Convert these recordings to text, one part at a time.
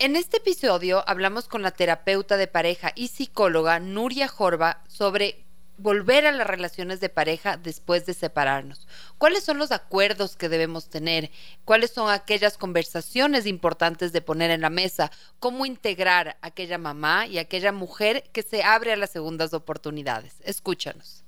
En este episodio hablamos con la terapeuta de pareja y psicóloga Nuria Jorba sobre volver a las relaciones de pareja después de separarnos. ¿Cuáles son los acuerdos que debemos tener? ¿Cuáles son aquellas conversaciones importantes de poner en la mesa? ¿Cómo integrar a aquella mamá y aquella mujer que se abre a las segundas oportunidades? Escúchanos.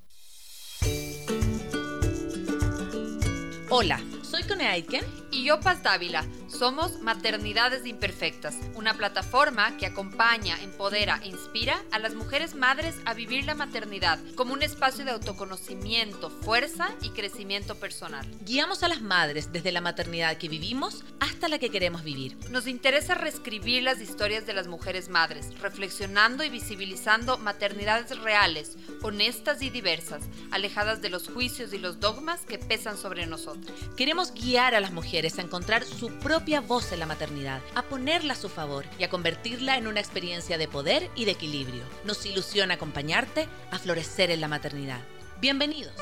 Hola, soy Cone Aitken. Y yo, Paz Dávila. Somos Maternidades Imperfectas, una plataforma que acompaña, empodera e inspira a las mujeres madres a vivir la maternidad como un espacio de autoconocimiento, fuerza y crecimiento personal. Guiamos a las madres desde la maternidad que vivimos hasta la que queremos vivir. Nos interesa reescribir las historias de las mujeres madres, reflexionando y visibilizando maternidades reales, honestas y diversas, alejadas de los juicios y los dogmas que pesan sobre nosotros. Queremos guiar a las mujeres a encontrar su propia voz en la maternidad, a ponerla a su favor y a convertirla en una experiencia de poder y de equilibrio. Nos ilusiona acompañarte a florecer en la maternidad. Bienvenidos.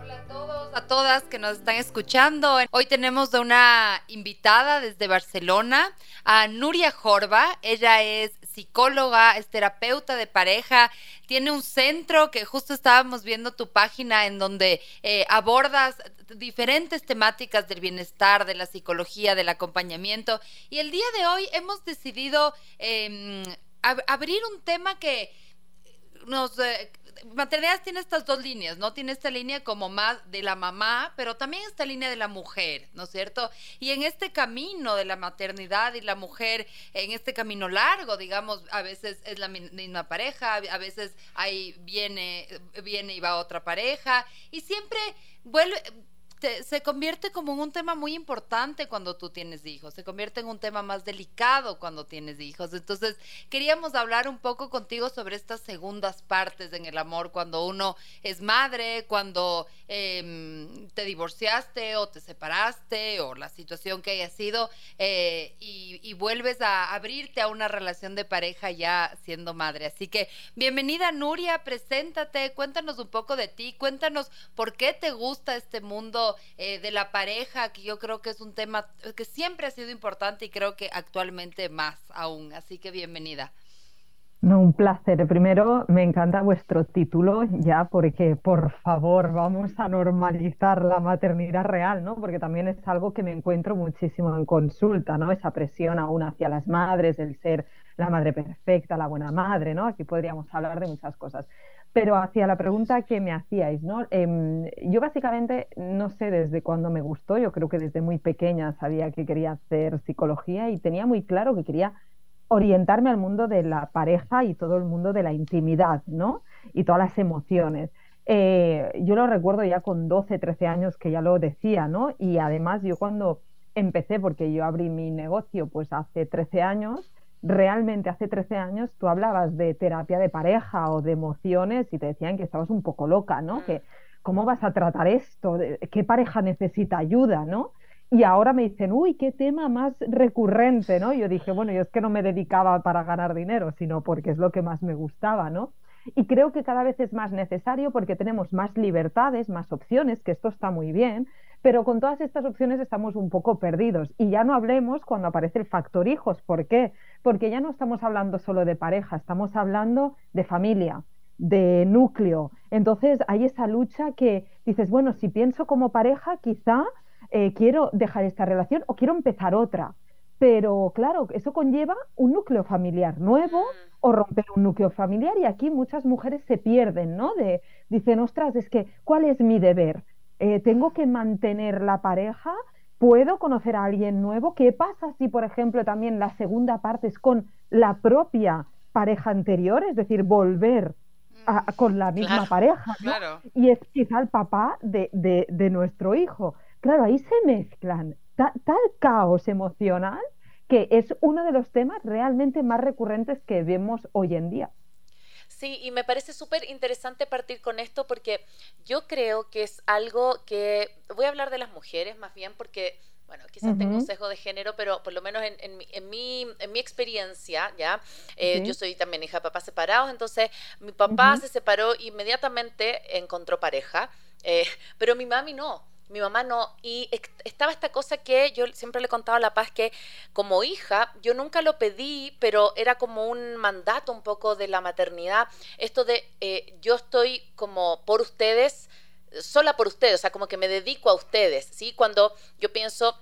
Hola a a todas que nos están escuchando. Hoy tenemos de una invitada desde Barcelona, a Nuria Jorba. Ella es psicóloga, es terapeuta de pareja, tiene un centro que justo estábamos viendo tu página en donde eh, abordas diferentes temáticas del bienestar, de la psicología, del acompañamiento. Y el día de hoy hemos decidido em, abrir un tema que nos... Eh, maternidad tiene estas dos líneas, ¿no? Tiene esta línea como más de la mamá, pero también esta línea de la mujer, ¿no es cierto? Y en este camino de la maternidad y la mujer, en este camino largo, digamos, a veces es la misma pareja, a veces ahí viene, viene y va otra pareja, y siempre vuelve se convierte como en un tema muy importante cuando tú tienes hijos, se convierte en un tema más delicado cuando tienes hijos. Entonces, queríamos hablar un poco contigo sobre estas segundas partes en el amor, cuando uno es madre, cuando em, te divorciaste o te separaste o la situación que haya sido eh, y, y vuelves a abrirte a una relación de pareja ya siendo madre. Así que, bienvenida Nuria, preséntate, cuéntanos un poco de ti, cuéntanos por qué te gusta este mundo eh, de la pareja, que yo creo que es un tema que siempre ha sido importante y creo que actualmente más aún. Así que bienvenida. No, un placer. Primero, me encanta vuestro título ya porque, por favor, vamos a normalizar la maternidad real, ¿no? Porque también es algo que me encuentro muchísimo en consulta, ¿no? Esa presión aún hacia las madres, el ser la madre perfecta, la buena madre, ¿no? Aquí podríamos hablar de muchas cosas. Pero hacia la pregunta que me hacíais, ¿no? Em, yo básicamente no sé desde cuándo me gustó, yo creo que desde muy pequeña sabía que quería hacer psicología y tenía muy claro que quería orientarme al mundo de la pareja y todo el mundo de la intimidad, ¿no? Y todas las emociones. Eh, yo lo recuerdo ya con 12, 13 años que ya lo decía, ¿no? Y además yo cuando empecé, porque yo abrí mi negocio pues hace 13 años, realmente hace 13 años tú hablabas de terapia de pareja o de emociones y te decían que estabas un poco loca, ¿no? Mm. Que cómo vas a tratar esto, qué pareja necesita ayuda, ¿no? Y ahora me dicen, uy, qué tema más recurrente, ¿no? Yo dije, bueno, yo es que no me dedicaba para ganar dinero, sino porque es lo que más me gustaba, ¿no? Y creo que cada vez es más necesario porque tenemos más libertades, más opciones, que esto está muy bien, pero con todas estas opciones estamos un poco perdidos. Y ya no hablemos cuando aparece el factor hijos. ¿Por qué? Porque ya no estamos hablando solo de pareja, estamos hablando de familia, de núcleo. Entonces hay esa lucha que dices, bueno, si pienso como pareja, quizá eh, quiero dejar esta relación o quiero empezar otra. Pero claro, eso conlleva un núcleo familiar nuevo mm. o romper un núcleo familiar y aquí muchas mujeres se pierden, ¿no? De, dicen, ostras, es que, ¿cuál es mi deber? Eh, tengo que mantener la pareja, puedo conocer a alguien nuevo. ¿Qué pasa si, por ejemplo, también la segunda parte es con la propia pareja anterior, es decir, volver mm. con la misma pareja, y es quizá el papá de, de, nuestro hijo. Claro, ahí se mezclan tal caos emocional que es uno de los temas realmente más recurrentes que vemos hoy en día. Sí, y me parece súper interesante partir con esto porque yo creo que es algo que voy a hablar de las mujeres más bien porque bueno, quizás tengo un sesgo de género, pero por lo menos en, en, mi, en mi, experiencia, ¿ya? Eh, yo soy también hija de papás separados, entonces mi papá se separó inmediatamente, encontró pareja, eh, pero mi mami no. Mi mamá no. Y estaba esta cosa que yo siempre le contaba a La Paz que como hija, yo nunca lo pedí, pero era como un mandato un poco de la maternidad. Esto de eh, yo estoy como por ustedes, sola por ustedes, o sea, como que me dedico a ustedes, ¿sí? Cuando yo pienso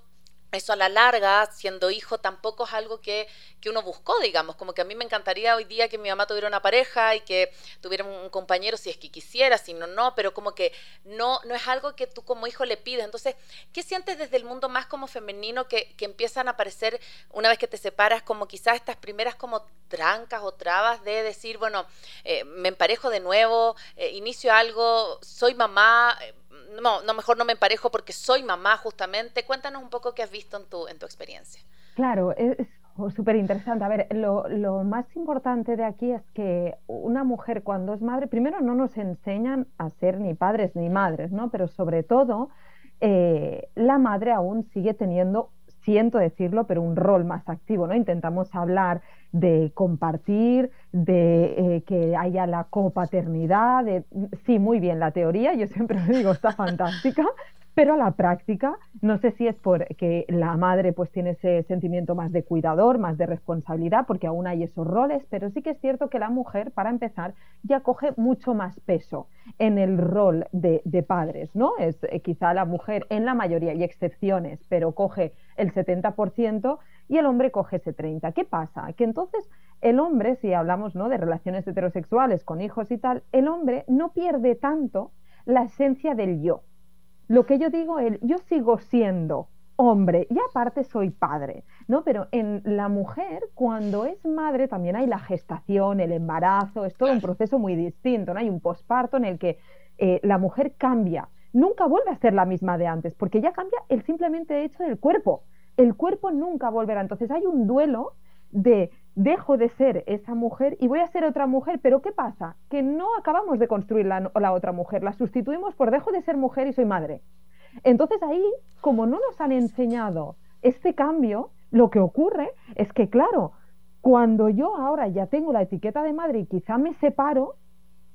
eso a la larga, siendo hijo, tampoco es algo que, que, uno buscó, digamos, como que a mí me encantaría hoy día que mi mamá tuviera una pareja y que tuviera un compañero si es que quisiera, si no, no, pero como que no, no es algo que tú como hijo le pides. Entonces, ¿qué sientes desde el mundo más como femenino que, que empiezan a aparecer una vez que te separas, como quizás estas primeras como trancas o trabas de decir, bueno, eh, me emparejo de nuevo, eh, inicio algo, soy mamá, eh, no, no, mejor no me emparejo porque soy mamá justamente. Cuéntanos un poco qué has visto en tu, en tu experiencia. Claro, es súper interesante. A ver, lo, lo, más importante de aquí es que una mujer cuando es madre, primero no nos enseñan a ser ni padres ni madres, ¿no? Pero sobre todo, eh, la madre aún sigue teniendo siento decirlo, pero un rol más activo, ¿no? Intentamos hablar de compartir, de eh, que haya la copaternidad, de, sí, muy bien la teoría, yo siempre digo, está fantástica, pero a la práctica, no sé si es porque la madre pues tiene ese sentimiento más de cuidador, más de responsabilidad, porque aún hay esos roles, pero sí que es cierto que la mujer, para empezar, ya coge mucho más peso en el rol de, padres, ¿no? Es eh, quizá la mujer en la mayoría, y excepciones, pero coge el 70% y el hombre coge ese 30%. ¿Qué pasa? Que entonces el hombre, si hablamos ¿no? de relaciones heterosexuales con hijos y tal, el hombre no pierde tanto la esencia del yo. Lo que yo digo, el yo sigo siendo hombre y aparte soy padre, ¿no? Pero en la mujer, cuando es madre, también hay la gestación, el embarazo, es todo un proceso muy distinto, ¿no? Hay un posparto en el que eh, la mujer cambia, nunca vuelve a ser la misma de antes, porque ya cambia el simplemente hecho del cuerpo. El cuerpo nunca volverá. Entonces hay un duelo de dejo de ser esa mujer y voy a ser otra mujer, pero ¿qué pasa? Que no acabamos de construir la, la otra mujer, la sustituimos por dejo de ser mujer y soy madre. Entonces ahí, como no nos han enseñado este cambio, lo que ocurre es que, claro, cuando yo ahora ya tengo la etiqueta de madre y quizá me separo,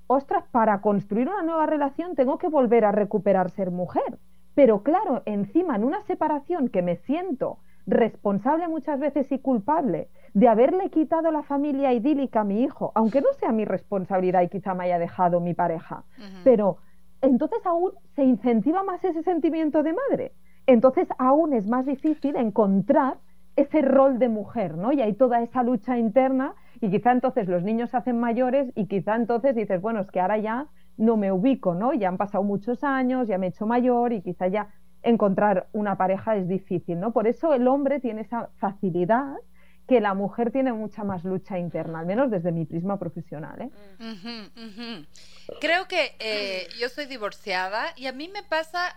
ostras, para construir una nueva relación tengo que volver a recuperar ser mujer. Pero claro, encima en una separación que me siento responsable muchas veces y culpable de haberle quitado la familia idílica a mi hijo, aunque no sea mi responsabilidad y quizá me haya dejado mi pareja, pero entonces aún se incentiva más ese sentimiento de madre. Entonces aún es más difícil encontrar ese rol de mujer, ¿no? Y hay toda esa lucha interna y quizá entonces los niños se hacen mayores y quizá entonces dices, bueno, es que ahora ya no me ubico, ¿no? Ya han pasado muchos años, ya me he hecho mayor y quizá ya encontrar una pareja es difícil, ¿no? Por eso el hombre tiene esa facilidad que la mujer tiene mucha más lucha interna, al menos desde mi prisma profesional. ¿eh? Creo que eh, yo soy divorciada y a mí me pasa,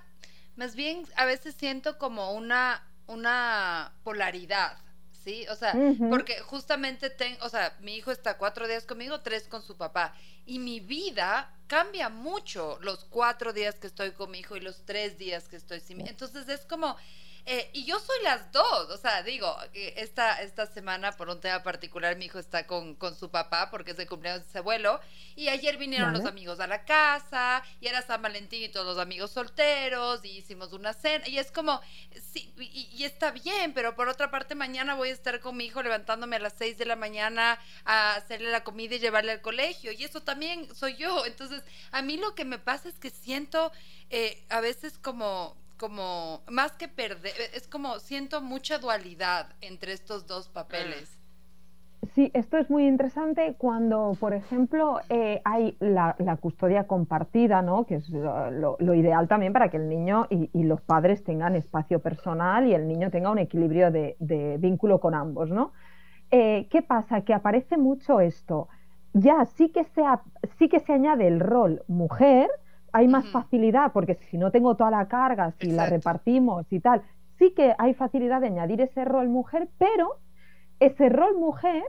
más bien a veces siento como una, una polaridad. ¿sí? O sea, porque justamente tengo, o sea, mi hijo está cuatro días conmigo, tres con su papá. Y mi vida cambia mucho los cuatro días que estoy con mi hijo y los tres días que estoy sin mi. Entonces es como, eh, y yo soy las dos, o sea, digo, esta, esta semana por un tema particular mi hijo está con, con su papá porque es el cumpleaños de su abuelo y ayer vinieron los amigos a la casa y era San Valentín y todos los amigos solteros y hicimos una cena y es como, sí, y, está bien, pero por otra parte mañana voy a estar con mi hijo levantándome a las 6 de la mañana a hacerle la comida y llevarle al colegio y eso también soy yo, entonces a mí lo que me pasa es que siento eh, a veces como como, más que perder, es como siento mucha dualidad entre estos dos papeles. Sí, esto es muy interesante cuando, por ejemplo, eh, hay la, custodia compartida, ¿no? que es lo, ideal también para que el niño y, los padres tengan espacio personal y el niño tenga un equilibrio de, vínculo con ambos. ¿no? Eh, ¿Qué pasa? Que aparece mucho esto. Ya sí que, se, sí que se añade el rol mujer, hay más facilidad, porque si no tengo toda la carga, si la repartimos y tal, sí que hay facilidad de añadir ese rol mujer, pero ese rol mujer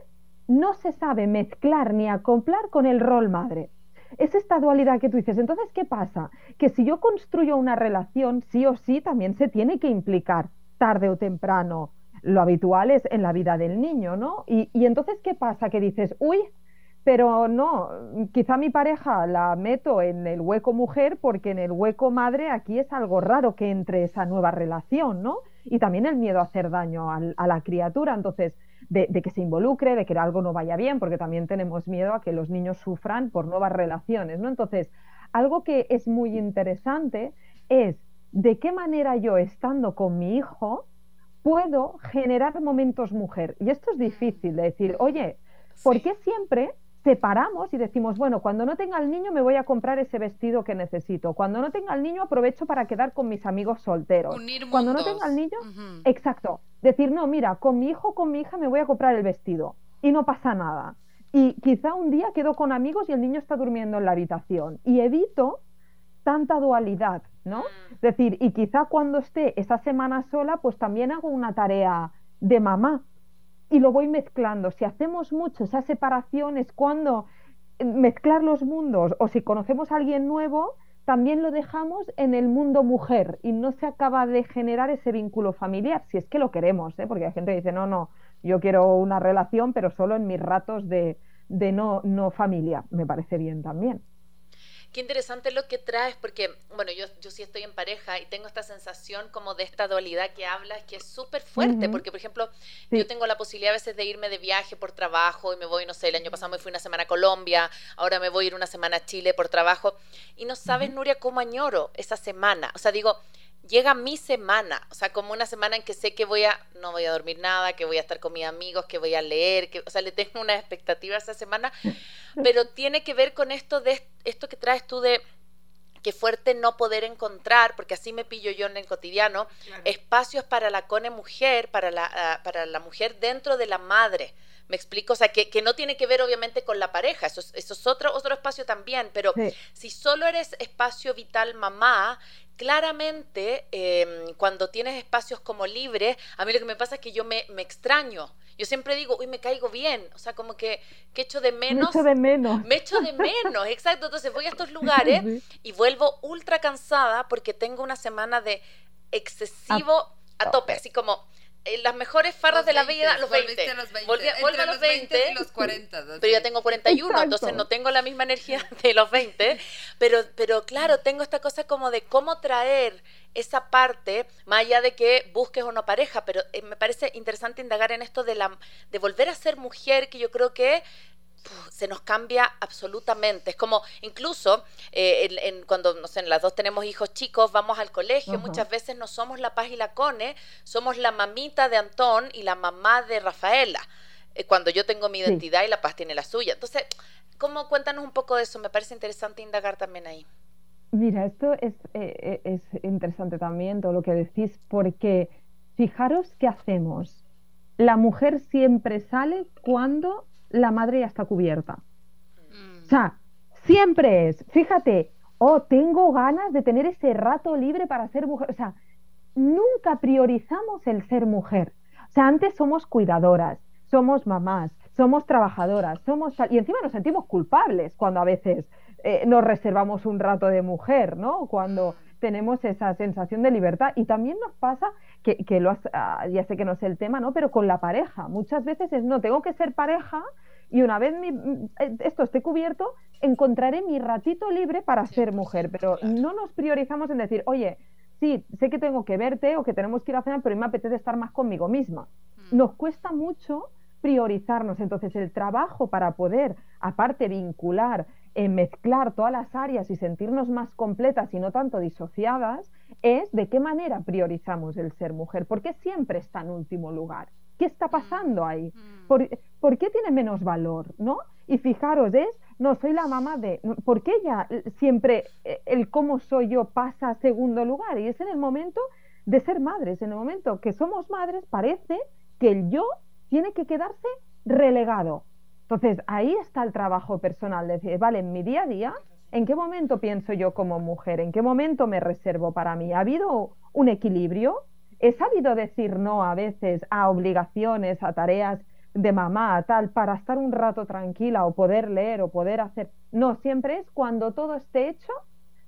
no se sabe mezclar ni acoplar con el rol madre. Es esta dualidad que tú dices. Entonces, ¿qué pasa? Que si yo construyo una relación, sí o sí también se tiene que implicar tarde o temprano. Lo habitual es en la vida del niño, ¿no? Y, y entonces, ¿qué pasa? Que dices, uy, pero no, quizá mi pareja la meto en el hueco mujer porque en el hueco madre aquí es algo raro que entre esa nueva relación, ¿no? Y también el miedo a hacer daño a la criatura, entonces, de, de, que se involucre, de que algo no vaya bien, porque también tenemos miedo a que los niños sufran por nuevas relaciones, ¿no? Entonces, algo que es muy interesante es de qué manera yo, estando con mi hijo, puedo generar momentos mujer. Y esto es difícil de decir, oye, ¿por qué siempre separamos y decimos, bueno, cuando no tenga el niño me voy a comprar ese vestido que necesito. Cuando no tenga el niño aprovecho para quedar con mis amigos solteros. cuando no tenga el niño, exacto. Decir, no, mira, con mi hijo, con mi hija me voy a comprar el vestido y no pasa nada. Y quizá un día quedo con amigos y el niño está durmiendo en la habitación y evito tanta dualidad, ¿no? Mm. Es decir, y quizá cuando esté esa semana sola, pues también hago una tarea de mamá y lo voy mezclando. Si hacemos mucho esa separación es cuando eh, mezclar los mundos o si conocemos a alguien nuevo, también lo dejamos en el mundo mujer y no se acaba de generar ese vínculo familiar, si es que lo queremos, ¿eh? porque hay gente que dice, no, no, yo quiero una relación, pero solo en mis ratos de, de no, no familia. Me parece bien también. Qué interesante lo que traes, porque, bueno, yo, yo sí estoy en pareja y tengo esta sensación como de esta dualidad que hablas, que es súper fuerte, porque, por ejemplo, yo tengo la posibilidad a veces de irme de viaje por trabajo y me voy, no sé, el año pasado me fui una semana a Colombia, ahora me voy a ir una semana a Chile por trabajo, y no sabes, Nuria, cómo añoro esa semana. O sea, digo, llega mi semana, o sea, como una semana en que sé que voy a, no voy a dormir nada, que voy a estar con mis amigos, que voy a leer, que, o sea, le tengo una expectativa esa semana, pero tiene que ver con esto de esto que traes tú de que fuerte no poder encontrar, porque así me pillo yo en el cotidiano, espacios para la cone mujer, para la, ah, para la mujer dentro de la madre. ¿Me explico? O sea, que, que, no tiene que ver obviamente con la pareja, eso es, eso es otro, otro espacio también, pero si solo eres espacio vital mamá, claramente em, cuando tienes espacios como libres, a mí lo que me pasa es que yo me, me extraño. Yo siempre digo, uy, me caigo bien, o sea, como que, que echo de menos. Me echo de menos. Me echo de menos, exacto. Entonces voy a estos lugares y vuelvo ultra cansada porque tengo una semana de excesivo a tope, así como las mejores farras de la vida, los 20. A los 20. Volví, a los 20, y los 40. Pero ya tengo 41, entonces no tengo la misma energía de los 20. Pero, pero claro, tengo esta cosa como de cómo traer esa parte, más allá de que busques o no pareja, pero eh, me parece interesante indagar en esto de, la, de volver a ser mujer, que yo creo que se nos cambia absolutamente. Es como, incluso eh, en, cuando no sé, las dos tenemos hijos chicos, vamos al colegio, muchas veces no somos la Paz y la Cone, somos la mamita de Antón y la mamá de Rafaela. Eh, cuando yo tengo mi identidad y la Paz tiene la suya. Entonces, ¿cómo cuéntanos un poco de eso? Me parece interesante indagar también ahí. Mira, esto es, eh, es interesante también todo lo que decís, porque fijaros qué hacemos. La mujer siempre sale cuando la madre ya está cubierta. O sea, siempre es, fíjate, oh, tengo ganas de tener ese rato libre para ser mujer. O sea, nunca priorizamos el ser mujer. O sea, antes somos cuidadoras, somos mamás, somos trabajadoras, somos y encima nos sentimos culpables cuando a veces eh, nos reservamos un rato de mujer, ¿no? Cuando tenemos esa sensación de libertad y también nos pasa que, que lo ah, ya sé que no es el tema, ¿no? Pero con la pareja, muchas veces es no tengo que ser pareja y una vez eh, esto esté cubierto, encontraré mi ratito libre para ser mujer, pero no nos priorizamos en decir, oye, sí, sé que tengo que verte o que tenemos que ir a cenar, pero me apetece estar más conmigo misma. Mm. Nos cuesta mucho priorizarnos, entonces el trabajo para poder, aparte, vincular, eh, mezclar todas las áreas y sentirnos más completas y no tanto disociadas, es de qué manera priorizamos el ser mujer, porque siempre está en último lugar. ¿Qué está pasando ahí? Mm. ¿Por, qué tiene menos valor? ¿no? Y fijaros, es, no, soy la mamá de, ¿por qué ella siempre eh, el cómo soy yo pasa a segundo lugar? Y es en el momento de ser madres, en el momento que somos madres, parece que el yo tiene que quedarse relegado. Entonces, ahí está el trabajo personal, de decir, vale, en mi día a día, ¿en qué momento pienso yo como mujer? ¿En qué momento me reservo para mí? ¿Ha habido un equilibrio? he sabido decir no a veces a obligaciones, a tareas de mamá, tal, para estar un rato tranquila o poder leer o poder hacer. No, siempre es cuando todo esté hecho,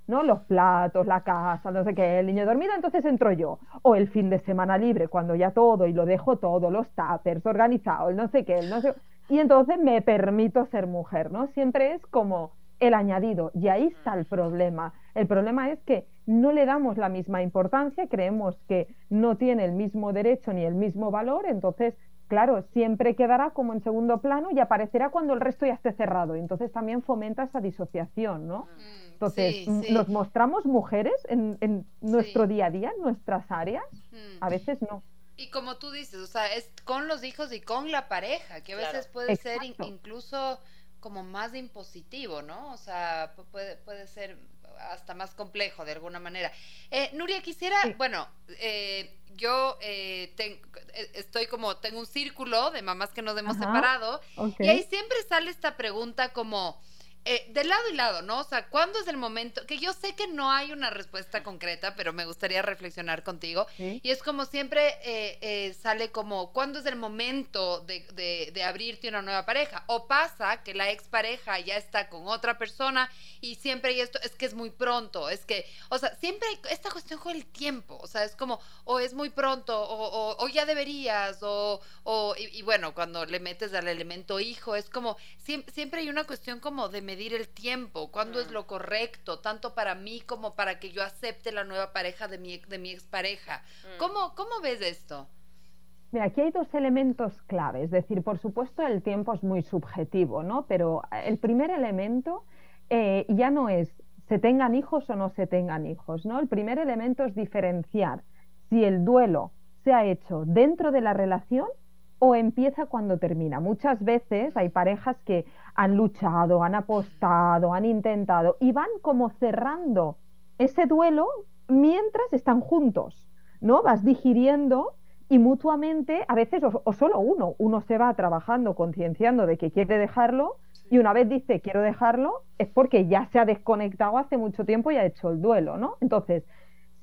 ¿no? Los platos, la casa, no sé qué, el niño dormido, entonces entro yo. O el fin de semana libre, cuando ya todo y lo dejo todo, los tuppers organizados, no sé qué, no sé. Y entonces me permito ser mujer, ¿no? Siempre es como el añadido y ahí está el problema. El problema es que no le damos la misma importancia, creemos que no tiene el mismo derecho ni el mismo valor, entonces, claro, siempre quedará como en segundo plano y aparecerá cuando el resto ya esté cerrado. Entonces también fomenta esa disociación, ¿no? Mm, entonces, ¿nos mostramos mujeres en, nuestro día a día, en nuestras áreas? Mm. A veces no. Y como tú dices, o sea, es con los hijos y con la pareja, que a veces puede ser incluso como más impositivo, ¿no? O sea, puede, puede ser hasta más complejo de alguna manera. Eh, Nuria, quisiera, bueno, eh, yo eh, estoy como, tengo un círculo de mamás que nos hemos separado y ahí siempre sale esta pregunta como, eh, de lado y lado, ¿no? O sea, ¿cuándo es el momento? Que yo sé que no hay una respuesta concreta, pero me gustaría reflexionar contigo. Y es como siempre eh, eh, sale como, ¿cuándo es el momento de, de, abrirte una nueva pareja? O pasa que la expareja ya está con otra persona y siempre hay esto, es que es muy pronto, es que, o sea, siempre hay esta cuestión con el tiempo, o sea, es como, o es muy pronto, o, o, ya deberías, o, o y, bueno, cuando le metes al elemento hijo, es como, siempre, siempre hay una cuestión como de medir el tiempo, cuándo es mm. lo correcto, tanto para mí como para que yo acepte la nueva pareja de mi, de mi expareja. Mm. ¿Cómo, ¿Cómo ves esto? Mira, aquí hay dos elementos claves. Es decir, por supuesto, el tiempo es muy subjetivo, ¿no? Pero el primer elemento eh, ya no es se tengan hijos o no se tengan hijos, ¿no? El primer elemento es diferenciar si el duelo se ha hecho dentro de la relación o empieza cuando termina. Muchas veces hay parejas que han luchado, han apostado, han intentado y van como cerrando ese duelo mientras están juntos, ¿no? Vas digiriendo y mutuamente, a veces, o, solo uno, uno se va trabajando, concienciando de que quiere dejarlo y una vez dice quiero dejarlo, es porque ya se ha desconectado hace mucho tiempo y ha hecho el duelo, ¿no? Entonces,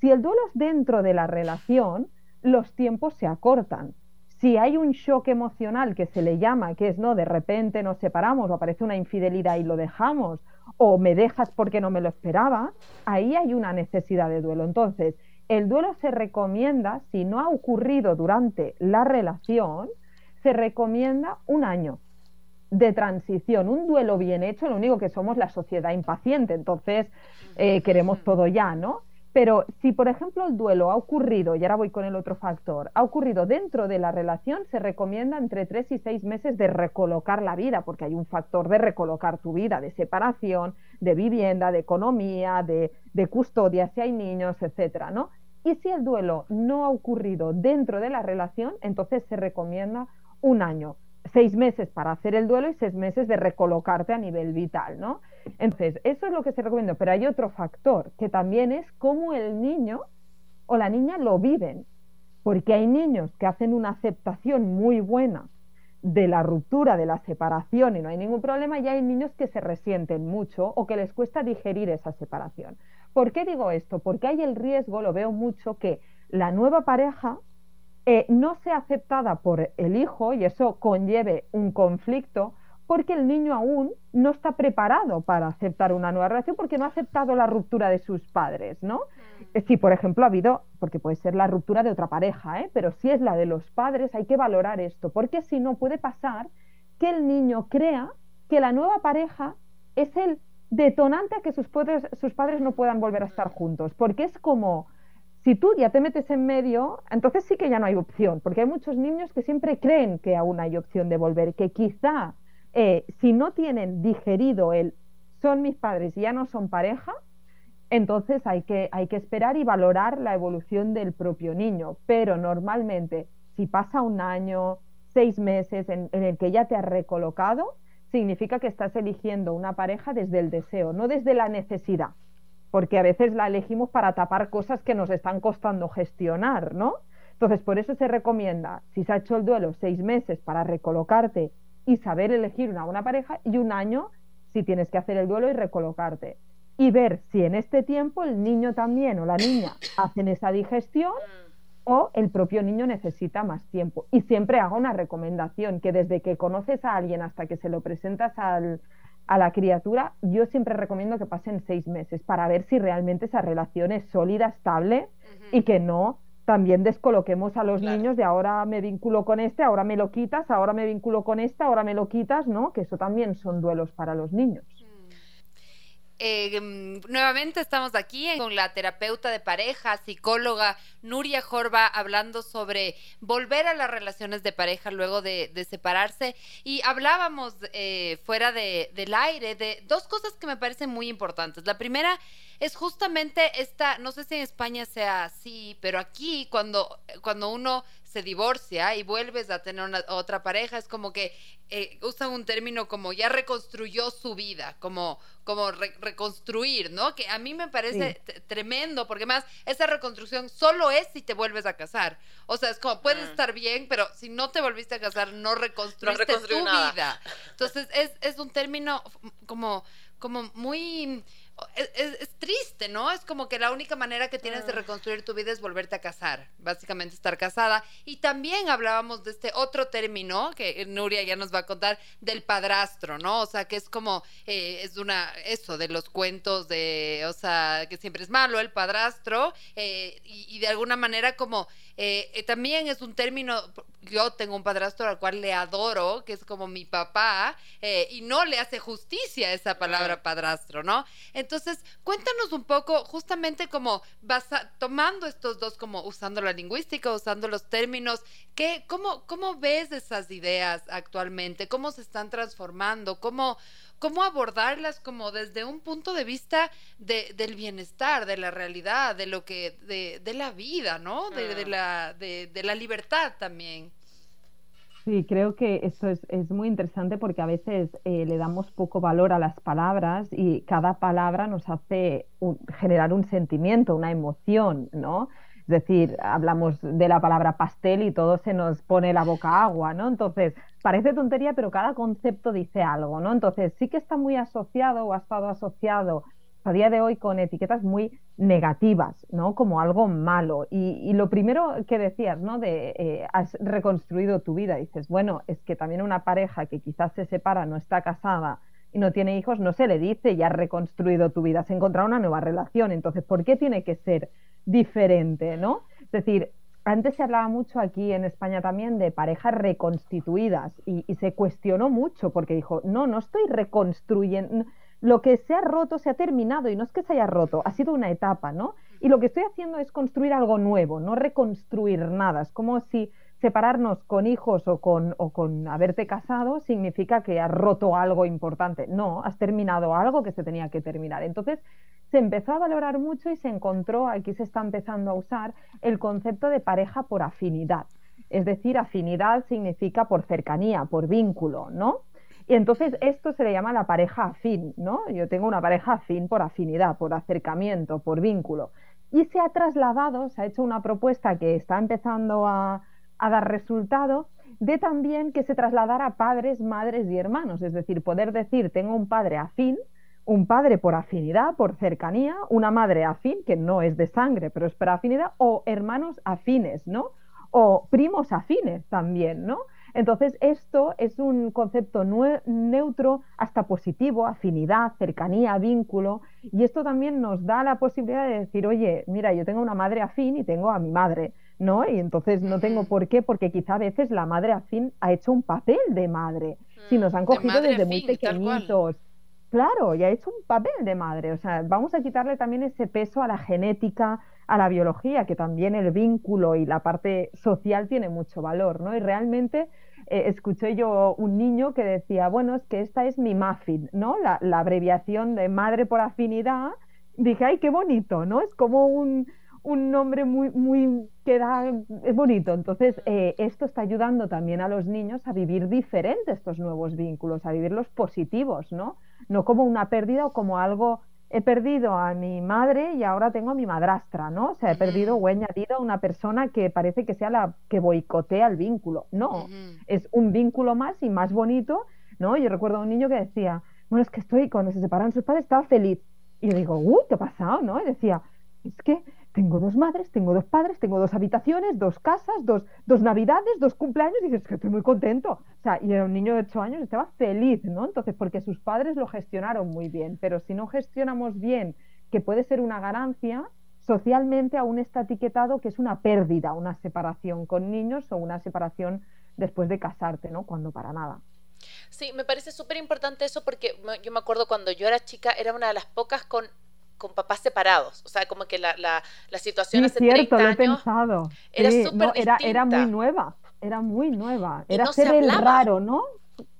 si el duelo es dentro de la relación, los tiempos se acortan. Si hay un shock emocional que se le llama, que es, no, de repente nos separamos o aparece una infidelidad y lo dejamos, o me dejas porque no me lo esperaba, ahí hay una necesidad de duelo. Entonces, el duelo se recomienda, si no ha ocurrido durante la relación, se recomienda un año de transición, un duelo bien hecho, lo único que somos la sociedad impaciente, entonces eh, queremos todo ya, ¿no? Pero si, por ejemplo, el duelo ha ocurrido, y ahora voy con el otro factor, ha ocurrido dentro de la relación, se recomienda entre tres y seis meses de recolocar la vida, porque hay un factor de recolocar tu vida, de separación, de vivienda, de economía, de, custodia, si hay niños, etcétera, ¿no? Y si el duelo no ha ocurrido dentro de la relación, entonces se recomienda un año, seis meses para hacer el duelo y seis meses de recolocarte a nivel vital, ¿no? Entonces, eso es lo que se recomienda, pero hay otro factor, que también es cómo el niño o la niña lo viven, porque hay niños que hacen una aceptación muy buena de la ruptura, de la separación y no hay ningún problema, y hay niños que se resienten mucho o que les cuesta digerir esa separación. ¿Por qué digo esto? Porque hay el riesgo, lo veo mucho, que la nueva pareja eh, no sea aceptada por el hijo y eso conlleve un conflicto porque el niño aún no está preparado para aceptar una nueva relación porque no ha aceptado la ruptura de sus padres, ¿no? Mm. Si, por ejemplo, ha habido, porque puede ser la ruptura de otra pareja, ¿eh? pero si es la de los padres, hay que valorar esto, porque si no puede pasar que el niño crea que la nueva pareja es el detonante a que sus padres, sus padres no puedan volver a estar mm. juntos, porque es como, si tú ya te metes en medio, entonces sí que ya no hay opción, porque hay muchos niños que siempre creen que aún hay opción de volver, que quizá eh, si no tienen digerido el son mis padres y ya no son pareja, entonces hay que, hay que esperar y valorar la evolución del propio niño. Pero normalmente, si pasa un año, seis meses en, el que ya te has recolocado, significa que estás eligiendo una pareja desde el deseo, no desde la necesidad, porque a veces la elegimos para tapar cosas que nos están costando gestionar, ¿no? Entonces, por eso se recomienda, si se ha hecho el duelo, seis meses para recolocarte y saber elegir una buena pareja y un año si tienes que hacer el duelo y recolocarte. Y ver si en este tiempo el niño también o la niña hacen esa digestión o el propio niño necesita más tiempo. Y siempre hago una recomendación, que desde que conoces a alguien hasta que se lo presentas al, a la criatura, yo siempre recomiendo que pasen seis meses para ver si realmente esa relación es sólida, estable y que no también descoloquemos a los niños de ahora me vinculo con este, ahora me lo quitas, ahora me vinculo con esta, ahora me lo quitas, ¿no? Que eso también son duelos para los niños. Eh, mm, nuevamente estamos aquí con la terapeuta de pareja, psicóloga Nuria Jorba, hablando sobre volver a las relaciones de pareja luego de, separarse. Y hablábamos eh, fuera del aire de dos cosas que me parecen muy importantes. La primera es justamente esta, no sé si en España sea así, pero aquí cuando, cuando uno se divorcia y vuelves a tener una, otra pareja, es como que eh, usan un término como ya reconstruyó su vida, como, como reconstruir, ¿no? Que a mí me parece tremendo, porque más esa reconstrucción solo es si te vuelves a casar. O sea, es como, puedes estar bien, pero si no te volviste a casar, no reconstruiste tu vida. Entonces, es, es un término como, como muy es, triste, ¿no? Es como que la única manera que tienes de ah. reconstruir tu vida es volverte a casar, básicamente estar casada. Y también hablábamos de este otro término que Nuria ya nos va a contar del padrastro, ¿no? O sea, que es como, eh, es una, eso, de los cuentos de, o sea, que siempre es malo el padrastro, eh, y, de alguna manera como, eh, también es un término, yo tengo un padrastro al cual le adoro, que es como mi papá, y no le hace justicia esa palabra padrastro, ¿no? Entonces, cuéntanos un poco, justamente como tomando estos dos, como usando la lingüística, usando los términos, ¿qué, cómo, ¿cómo ves esas ideas actualmente? ¿Cómo se están transformando? ¿Cómo, cómo abordarlas como desde un punto de vista de, del bienestar, de la realidad, de lo que, de, de la vida, ¿no? De, de, la, de, de la libertad también. Sí, creo que esto es, es muy interesante porque a veces eh, le damos poco valor a las palabras y cada palabra nos hace generar un sentimiento, una emoción, ¿no? Es decir, hablamos de la palabra pastel y todo se nos pone la boca agua, ¿no? Entonces, parece tontería, pero cada concepto dice algo, ¿no? Entonces, sí que está muy asociado o ha estado asociado a día de hoy con etiquetas muy negativas, ¿no? Como algo malo. Y, lo primero que decías, ¿no? De eh, has reconstruido tu vida, dices, bueno, es que también una pareja que quizás se separa, no está casada y no tiene hijos, no se le dice ya has reconstruido tu vida, se encontrado una nueva relación. Entonces, ¿por qué tiene que ser diferente, ¿no? Es decir, antes se hablaba mucho aquí en España también de parejas reconstituidas y, y se cuestionó mucho porque dijo, no, no estoy reconstruyendo lo que se ha roto se ha terminado y no es que se haya roto, ha sido una etapa, ¿no? Y lo que estoy haciendo es construir algo nuevo, no reconstruir nada. Es como si separarnos con hijos o con, o con haberte casado significa que has roto algo importante. No, has terminado algo que se tenía que terminar. Entonces se empezó a valorar mucho y se encontró, aquí se está empezando a usar, el concepto de pareja por afinidad. Es decir, afinidad significa por cercanía, por vínculo, ¿no? Y entonces esto se le llama la pareja afín, ¿no? Yo tengo una pareja afín por afinidad, por acercamiento, por vínculo. Y se ha trasladado, se ha hecho una propuesta que está empezando a, dar resultado, de también que se trasladara padres, madres y hermanos. Es decir, poder decir, tengo un padre afín, un padre por afinidad, por cercanía, una madre afín, que no es de sangre, pero es por afinidad, o hermanos afines, ¿no? O primos afines también, ¿no? Entonces, esto es un concepto neutro hasta positivo, afinidad, cercanía, vínculo, y esto también nos da la posibilidad de decir, oye, mira, yo tengo una madre afín y tengo a mi madre, ¿no? Y entonces no tengo por qué, porque quizá a veces la madre afín ha hecho un papel de madre, si nos han cogido desde muy pequeñitos. Claro, y ha hecho un papel de madre. O sea, vamos a quitarle también ese peso a la genética, a la biología, que también el vínculo y la parte social tiene mucho valor, ¿no? Y realmente eh, escuché yo un niño que decía, bueno, es que esta es mi muffin, ¿no? La, abreviación de madre por afinidad. Dije, ay, qué bonito, ¿no? Es como un, nombre muy, muy que da, es bonito. Entonces, eh, esto está ayudando también a los niños a vivir diferentes estos nuevos vínculos, a vivirlos positivos, ¿no? No como una pérdida o como algo he perdido a mi madre y ahora tengo a mi madrastra, ¿no? O sea, he perdido o he añadido a una persona que parece que sea la que boicotea el vínculo. No, es un vínculo más y más bonito, ¿no? Yo recuerdo a un niño que decía, bueno, es que estoy, cuando se separaron sus padres estaba feliz. Y yo digo, uh, ¿qué ha pasado? ¿no? Y decía, es que tengo dos madres, tengo dos padres, tengo dos habitaciones, dos casas, dos, dos navidades, dos cumpleaños, y dices que estoy muy contento. O sea, y era un niño de ocho años, estaba feliz, ¿no? Entonces, porque sus padres lo gestionaron muy bien, pero si no gestionamos bien, que puede ser una ganancia, socialmente aún está etiquetado que es una pérdida, una separación con niños o una separación después de casarte, ¿no? Cuando para nada. Sí, me parece súper importante eso porque yo me acuerdo cuando yo era chica, era una de las pocas con con papás separados. O sea, como que la, la, la situación hace cierto, 30 años pensado. Era súper era, era muy nueva, era muy nueva. Era ser el raro, ¿no?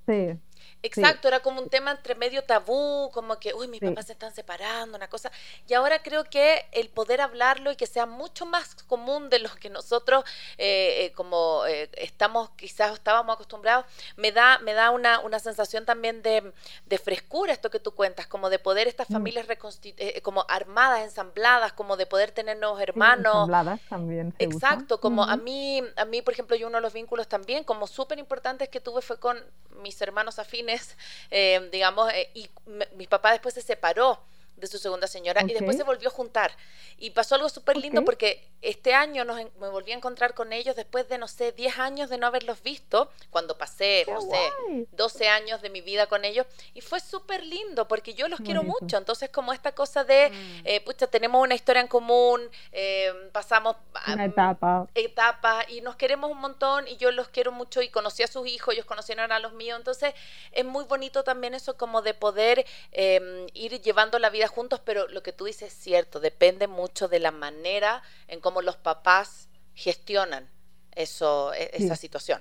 Sí. Exacto, era como un tema entre medio tabú, como que, uy, mis papás se están separando, una cosa. Y ahora creo que el poder hablarlo y que sea mucho más común de lo que nosotros, eh, eh, como eh, estamos, quizás estábamos acostumbrados, me da, me da una, una sensación también de, de, frescura esto que tú cuentas, como de poder estas mm. familias como armadas, ensambladas, como de poder tener nuevos hermanos. ensambladas también. Exacto, como a mí, a mí, por ejemplo, yo uno de los vínculos también, como súper importantes que tuve fue con mis hermanos afines eh, digamos, eh, y mi papá después se separó de su segunda señora y después se volvió a juntar. Y pasó algo súper lindo porque este año nos, me volví a encontrar con ellos después de, no sé, 10 años de no haberlos visto, cuando pasé, no sé, 12 años de mi vida con ellos. Y fue súper lindo porque yo los quiero mucho. Entonces, como esta cosa de, mm. eh, pucha, tenemos una historia en común, eh, pasamos una etapa. etapas y nos queremos un montón y yo los quiero mucho y conocí a sus hijos, ellos conocieron a los míos. Entonces, es muy bonito también eso como de poder em, ir llevando la vida juntos, pero lo que tú dices es cierto, depende mucho de la manera en cómo los papás gestionan eso, e, esa situación.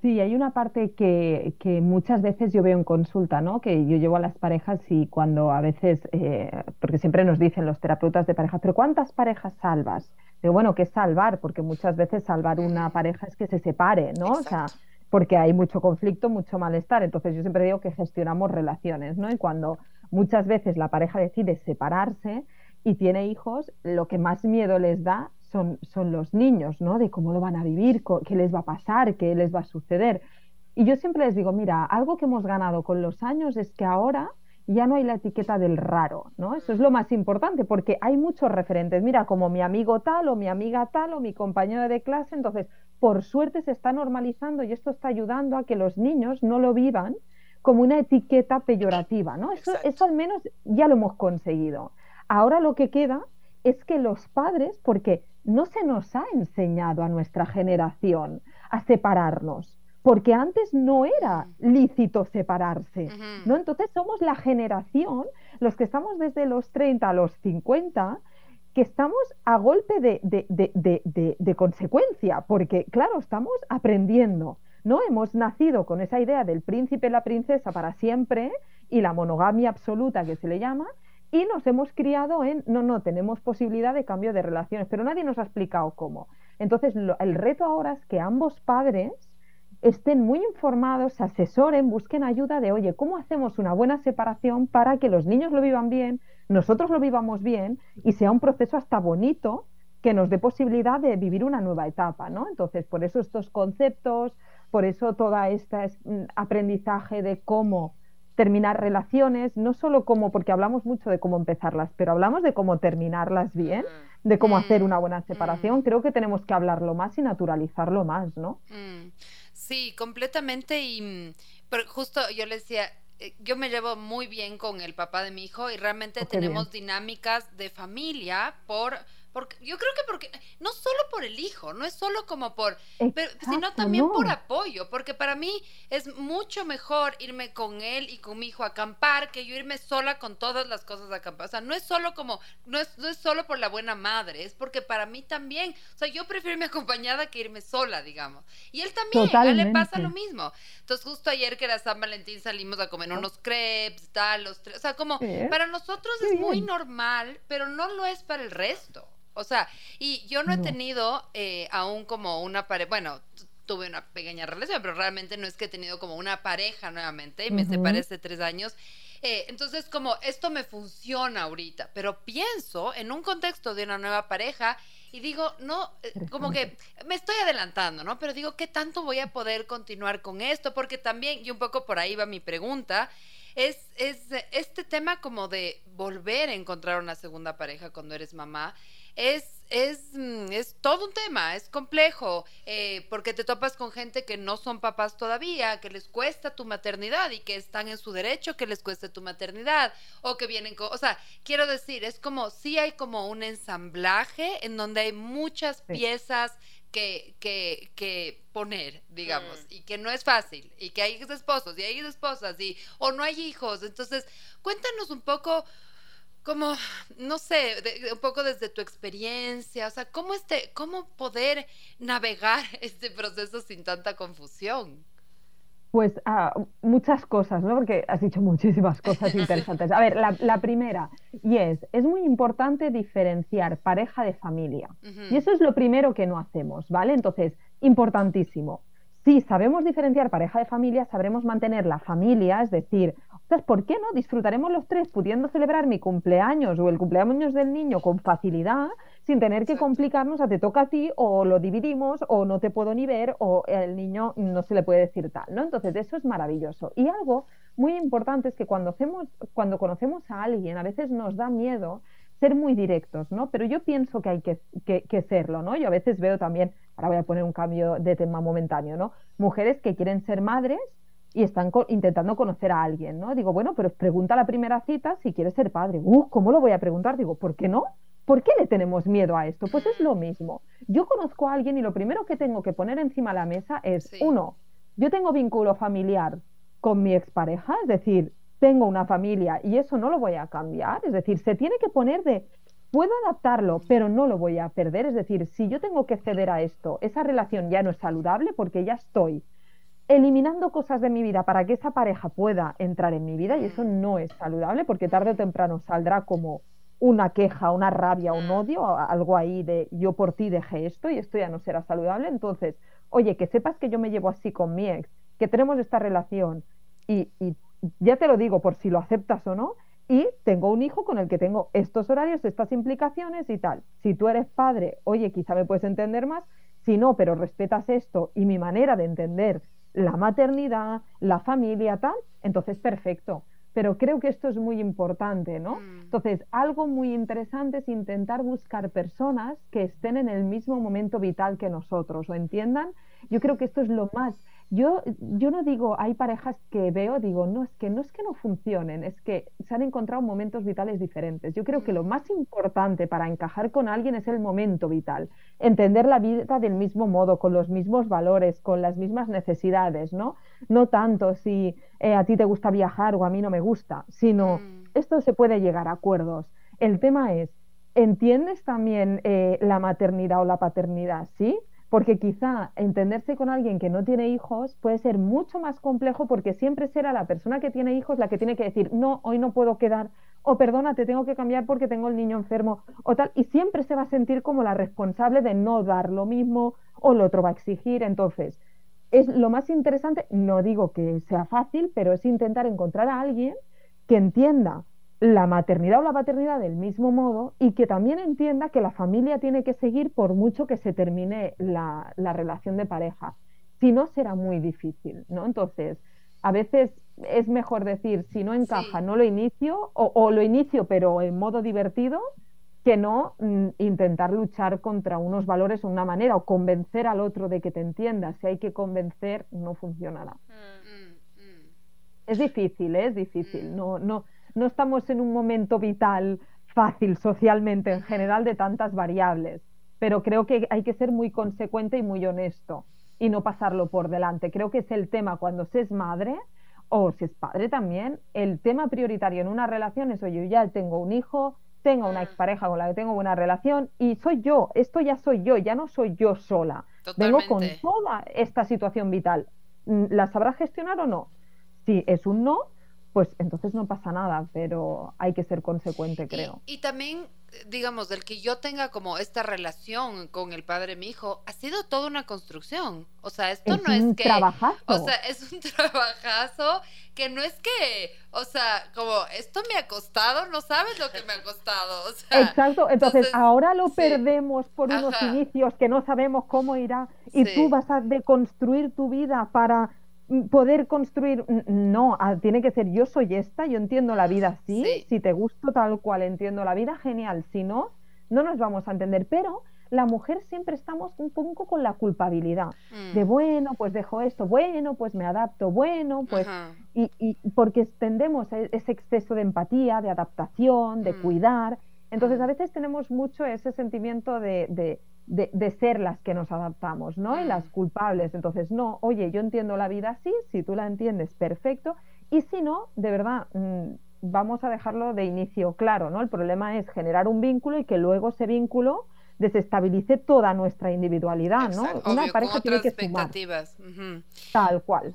Sí, hay una parte que, que, muchas veces yo veo en consulta, ¿no? Que yo llevo a las parejas y cuando a veces, eh, porque siempre nos dicen los terapeutas de pareja, pero ¿cuántas parejas salvas? Digo, bueno, ¿qué es salvar? Porque muchas veces salvar una pareja es que se separe, ¿no? O sea, porque hay mucho conflicto, mucho malestar. Entonces yo siempre digo que gestionamos relaciones, ¿no? Y cuando muchas veces la pareja decide separarse y tiene hijos, lo que más miedo les da son, son los niños, ¿no? De cómo lo van a vivir, qué les va a pasar, qué les va a suceder. Y yo siempre les digo, mira, algo que hemos ganado con los años es que ahora ya no hay la etiqueta del raro, ¿no? Eso es lo más importante porque hay muchos referentes, mira, como mi amigo tal o mi amiga tal o mi compañero de clase, entonces, por suerte se está normalizando y esto está ayudando a que los niños no lo vivan como una etiqueta peyorativa, ¿no? Eso, eso al menos ya lo hemos conseguido. Ahora lo que queda es que los padres, porque no se nos ha enseñado a nuestra generación a separarnos, porque antes no era lícito separarse, ¿no? Entonces somos la generación, los que estamos desde los 30 a los 50, que estamos a golpe de, de, de consecuencia, porque claro, estamos aprendiendo. ¿No? Hemos nacido con esa idea del príncipe y la princesa para siempre y la monogamia absoluta que se le llama, y nos hemos criado en, no, no, tenemos posibilidad de cambio de relaciones, pero nadie nos ha explicado cómo. Entonces, el reto ahora es que ambos padres estén muy informados, se asesoren, busquen ayuda de, oye, ¿cómo hacemos una buena separación para que los niños lo vivan bien, nosotros lo vivamos bien y sea un proceso hasta bonito que nos dé posibilidad de vivir una nueva etapa, ¿no? Entonces, por eso estos conceptos, por eso todo este aprendizaje de cómo terminar relaciones, no solo como, porque hablamos mucho de cómo empezarlas, pero hablamos de cómo terminarlas bien, mm. de cómo hacer mm. una buena separación. Mm. Creo que tenemos que hablarlo más y naturalizarlo más, ¿no? Sí, completamente. Y pero justo yo le decía, eh, yo me llevo muy bien con el papá de mi hijo y realmente oh, tenemos dinámicas de familia por porque yo creo que porque no solo por el hijo, no es solo como por, sino también por apoyo, porque para mí es mucho mejor irme con él y con mi hijo a acampar que yo irme sola con todas las cosas a acampar. O sea, no es solo como, no es, no es solo por la buena madre, es porque para mí también, o sea, yo prefiero irme acompañada que irme sola, digamos. Y él también, a él le pasa lo mismo. Entonces, justo ayer que era San Valentín salimos a comer unos crepes, tal, los tres, o sea, como para nosotros es muy normal, pero no lo es para el resto. O sea, y yo no he tenido eh, aún como una pareja, bueno, tuve una pequeña relación, pero realmente no es que he tenido como una pareja nuevamente, y me separé hace tres años. Eh, entonces, como esto me funciona ahorita, pero pienso en un contexto de una nueva pareja y digo, no, eh, como que me estoy adelantando, ¿no? Pero digo, ¿qué tanto voy a poder continuar con esto? Porque también, y un poco por ahí va mi pregunta, es, es este tema como de volver a encontrar una segunda pareja cuando eres mamá es es, mm, es todo un tema, es complejo, eh, porque te topas con gente que no son papás todavía, que les cuesta tu maternidad y que están en su derecho que les cueste tu maternidad, o que vienen con, o sea, quiero decir, es como, sí hay como un ensamblaje en donde hay muchas piezas que, que, que, poner, digamos, mm. y que no es fácil, y que hay esposos y hay esposas, y, o no hay hijos. Entonces, cuéntanos un poco como, no sé, un poco desde tu experiencia, o sea, ¿cómo, este, cómo poder navegar este proceso sin tanta confusión? Pues ah, muchas cosas, ¿no? Porque has dicho muchísimas cosas interesantes. A ver, la, primera, y es, es muy importante diferenciar pareja de familia. Y eso es lo primero que no hacemos, ¿vale? Entonces, importantísimo. Si sabemos diferenciar pareja de familia, sabremos mantener la familia, es decir, ¿por qué no? Disfrutaremos los tres pudiendo celebrar mi cumpleaños o el cumpleaños del niño con facilidad, sin tener que complicarnos a te toca a ti o lo dividimos o no te puedo ni ver o el niño no se le puede decir tal, ¿no? Entonces, eso es maravilloso. Y algo muy importante es que cuando, hacemos, cuando conocemos a alguien, a veces nos da miedo ser muy directos, ¿no? Pero yo pienso que hay que, que, serlo, ¿no? Yo a veces veo también, ahora voy a poner un cambio de tema momentáneo, ¿no? Mujeres que quieren ser madres y están intentando conocer a alguien, ¿no? Digo, bueno, pero pregunta a la primera cita si quieres ser padre. Uh, ¿cómo lo voy a preguntar? Digo, ¿por qué no? ¿Por qué le tenemos miedo a esto? Pues es lo mismo. Yo conozco a alguien y lo primero que tengo que poner encima de la mesa es, uno, yo tengo vínculo familiar con mi expareja, es decir, tengo una familia y eso no lo voy a cambiar, es decir, se tiene que poner de, puedo adaptarlo, pero no lo voy a perder, es decir, si yo tengo que ceder a esto, esa relación ya no es saludable porque ya estoy eliminando cosas de mi vida para que esa pareja pueda entrar en mi vida y eso no es saludable porque tarde o temprano saldrá como una queja, una rabia, un odio, algo ahí de yo por ti dejé esto y esto ya no será saludable. Entonces, oye, que sepas que yo me llevo así con mi ex, que tenemos esta relación y, y ya te lo digo por si lo aceptas o no, y tengo un hijo con el que tengo estos horarios, estas implicaciones y tal. Si tú eres padre, oye, quizá me puedes entender más, si no, pero respetas esto y mi manera de entender la maternidad, la familia, tal, entonces perfecto. Pero creo que esto es muy importante, ¿no? Mm. Entonces, algo muy interesante es intentar buscar personas que estén en el mismo momento vital que nosotros o entiendan. Yo creo que esto es lo más yo, yo no digo, hay parejas que veo, digo, no, es que no es que no funcionen, es que se han encontrado momentos vitales diferentes. Yo creo que lo más importante para encajar con alguien es el momento vital, entender la vida del mismo modo, con los mismos valores, con las mismas necesidades, ¿no? No tanto si eh, a ti te gusta viajar o a mí no me gusta, sino mm. esto se puede llegar a acuerdos. El tema es, ¿entiendes también eh, la maternidad o la paternidad? ¿Sí? Porque quizá entenderse con alguien que no tiene hijos puede ser mucho más complejo porque siempre será la persona que tiene hijos la que tiene que decir, no, hoy no puedo quedar, o perdona, te tengo que cambiar porque tengo el niño enfermo, o tal, y siempre se va a sentir como la responsable de no dar lo mismo, o lo otro va a exigir. Entonces, es lo más interesante, no digo que sea fácil, pero es intentar encontrar a alguien que entienda la maternidad o la paternidad del mismo modo y que también entienda que la familia tiene que seguir por mucho que se termine la, relación de pareja. Si no, será muy difícil, ¿no? Entonces, a veces es mejor decir, si no encaja, no lo inicio, o, lo inicio pero en modo divertido, que no mm, intentar luchar contra unos valores o una manera, o convencer al otro de que te entienda. Si hay que convencer, no funcionará. Mm, mm, es difícil, ¿eh? es difícil. No, no, no estamos en un momento vital fácil socialmente en general de tantas variables, pero creo que hay que ser muy consecuente y muy honesto y no pasarlo por delante. Creo que es el tema cuando se es madre o se es padre también, el tema prioritario en una relación es, oye, yo ya tengo un hijo, tengo una mm. expareja con la que tengo buena relación y soy yo, esto ya soy yo, ya no soy yo sola. Vengo con toda esta situación vital. ¿La sabrá gestionar o no? Si es un no, pues entonces no pasa nada, pero hay que ser consecuente, creo. Y, también, digamos, del que yo tenga como esta relación con el padre de mi hijo, ha sido toda una construcción. O sea, esto no es que... Trabajazo. O sea, es un trabajazo que no es que, o sea, como esto me ha costado, no sabes lo que me ha costado. Exacto, entonces, ahora lo perdemos por unos inicios que no sabemos cómo irá y tú vas a deconstruir tu vida para poder construir, no, ah, tiene que ser yo soy esta, yo entiendo la vida así, si te gusto tal cual entiendo la vida, genial, si no, no nos vamos a entender, pero la mujer siempre estamos un poco con la culpabilidad de, mm. bueno, pues dejo esto, bueno, pues me adapto, bueno, pues... Y, y, porque extendemos e, ese exceso de empatía, de adaptación, de mm. cuidar. Entonces a veces tenemos mucho ese sentimiento de, de, ser las que nos adaptamos, ¿no? Y las culpables. Entonces, no, oye, yo entiendo la vida así, si tú la entiendes, perfecto. Y si no, de verdad, mm, vamos a dejarlo de inicio claro, ¿no? El problema es generar un vínculo y que luego ese vínculo desestabilice toda nuestra individualidad, ¿no? Una pareja tiene que expectativas. Tal cual.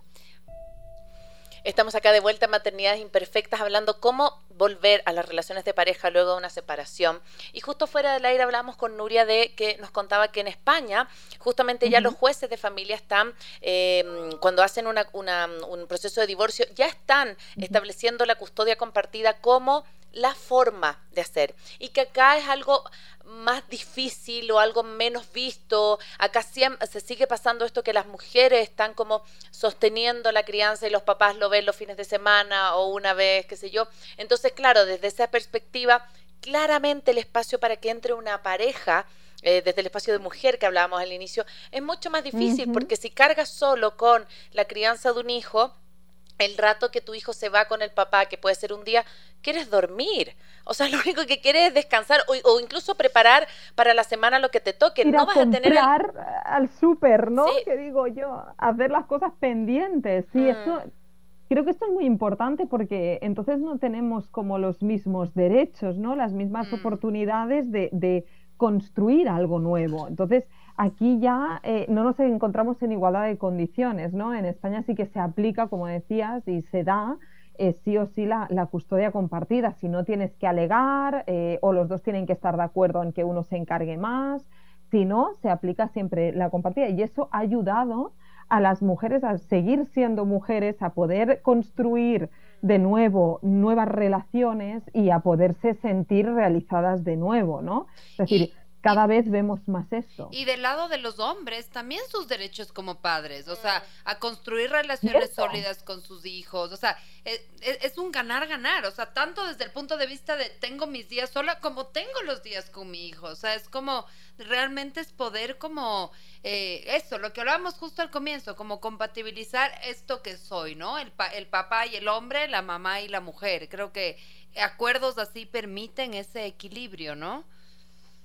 Estamos acá de vuelta en Maternidades Imperfectas hablando cómo volver a las relaciones de pareja luego de una separación. Y justo fuera del aire hablamos con Nuria de que nos contaba que en España justamente ya los jueces de familia están, em, cuando hacen una, un proceso de divorcio, ya están estableciendo la custodia compartida como la forma de hacer y que acá es algo más difícil o algo menos visto. Acá se sigue pasando esto que las mujeres están como sosteniendo la crianza y los papás lo ven los fines de semana o una vez, qué sé yo. Entonces, claro, desde esa perspectiva, claramente el espacio para que entre una pareja eh, desde el espacio de mujer que hablábamos al inicio, es mucho más difícil porque si cargas solo con la crianza de un hijo, el rato que tu hijo se va con el papá, que puede ser un día, quieres dormir. O sea, lo único que quieres es descansar o, incluso preparar para la semana lo que te toque. no vas a tener al súper, ¿no? Que digo yo, hacer las cosas pendientes. Sí, mm. esto creo que esto es muy importante porque entonces no tenemos como los mismos derechos, ¿no? Las mismas mm. oportunidades de, de construir algo nuevo. Entonces, Aquí ya eh, no nos encontramos en igualdad de condiciones, ¿no? En España sí que se aplica, como decías, y se da eh, sí o sí la, custodia compartida. Si no tienes que alegar eh, o los dos tienen que estar de acuerdo en que uno se encargue más, si no, se aplica siempre la compartida. Y eso ha ayudado a las mujeres a seguir siendo mujeres, a poder construir de nuevo nuevas relaciones y a poderse sentir realizadas de nuevo, ¿no? Es decir, cada vez vemos más esto. Y del lado de los hombres, también sus derechos como padres, o sea, a construir relaciones sólidas con sus hijos, o sea, es, e, es, un ganar-ganar, o sea, tanto desde el punto de vista de tengo mis días sola como tengo los días con mi hijo, o sea, es como, realmente es poder como, eh, eso, lo que hablábamos justo al comienzo, como compatibilizar esto que soy, ¿no? El, el papá y el hombre, la mamá y la mujer, creo que acuerdos así permiten ese equilibrio, ¿no?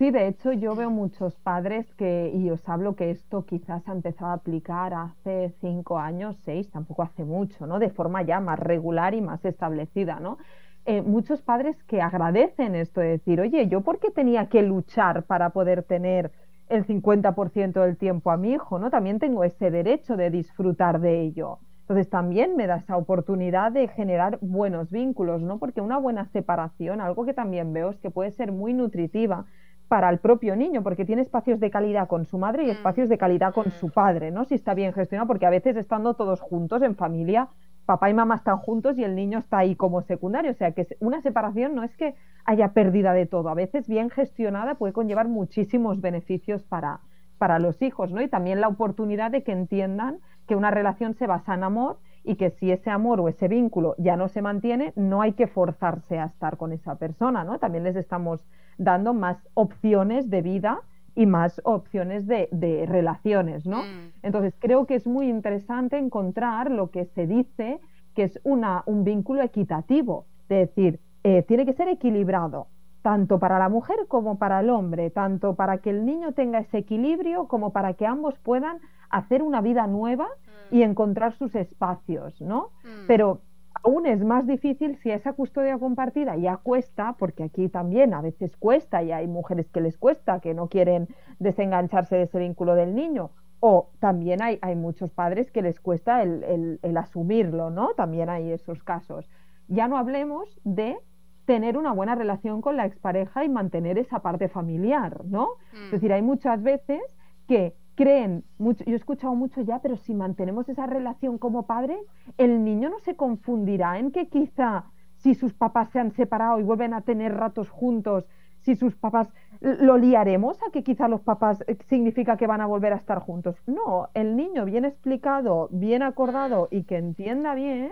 Sí, de hecho yo veo muchos padres que, y os hablo que esto quizás ha empezado a aplicar hace cinco años, seis, tampoco hace mucho, ¿no? De forma ya más regular y más establecida, ¿no? Eh, muchos padres que agradecen esto de decir, oye, ¿yo por qué tenía que luchar para poder tener el 50% del tiempo a mi hijo, ¿no? También tengo ese derecho de disfrutar de ello. Entonces también me da esa oportunidad de generar buenos vínculos, ¿no? Porque una buena separación, algo que también veo es que puede ser muy nutritiva para el propio niño, porque tiene espacios de calidad con su madre y mm. espacios de calidad con su mm. padre, ¿no? Si está bien gestionado, porque a veces estando todos juntos en familia, papá y mamá están juntos y el niño está ahí como secundario. O sea que una separación no es que haya pérdida de todo, a veces bien gestionada puede conllevar muchísimos beneficios para, para los hijos, ¿no? Y también la oportunidad de que entiendan que una relación se basa en amor y que si ese amor o ese vínculo ya no se mantiene, no hay que forzarse a estar con esa persona, ¿no? También les estamos dando más opciones de vida y más opciones de, relaciones, ¿no? Mm. Entonces creo que es muy interesante encontrar lo que se dice que es una, un vínculo equitativo, es decir, eh, tiene que ser equilibrado, tanto para la mujer como para el hombre, tanto para que el niño tenga ese equilibrio como para que ambos puedan hacer una vida nueva y mm. encontrar sus espacios, ¿no? Mm. Pero aún es más difícil si esa custodia compartida ya cuesta, porque aquí también a veces cuesta y hay mujeres que les cuesta, que no quieren desengancharse de ese vínculo del niño, o también hay, hay muchos padres que les cuesta el, el, asumirlo, ¿no? También hay esos casos. Ya no hablemos de tener una buena relación con la expareja y mantener esa parte familiar, ¿no? Es mm. decir, hay muchas veces que creen, mucho, yo he escuchado mucho ya, pero si mantenemos esa relación como padres, el niño no se confundirá en que quizá si sus papás se han separado y vuelven a tener ratos juntos, si sus papás lo liaremos a que quizá los papás eh, significa que van a volver a estar juntos. No, el niño bien explicado, bien acordado y que entienda bien,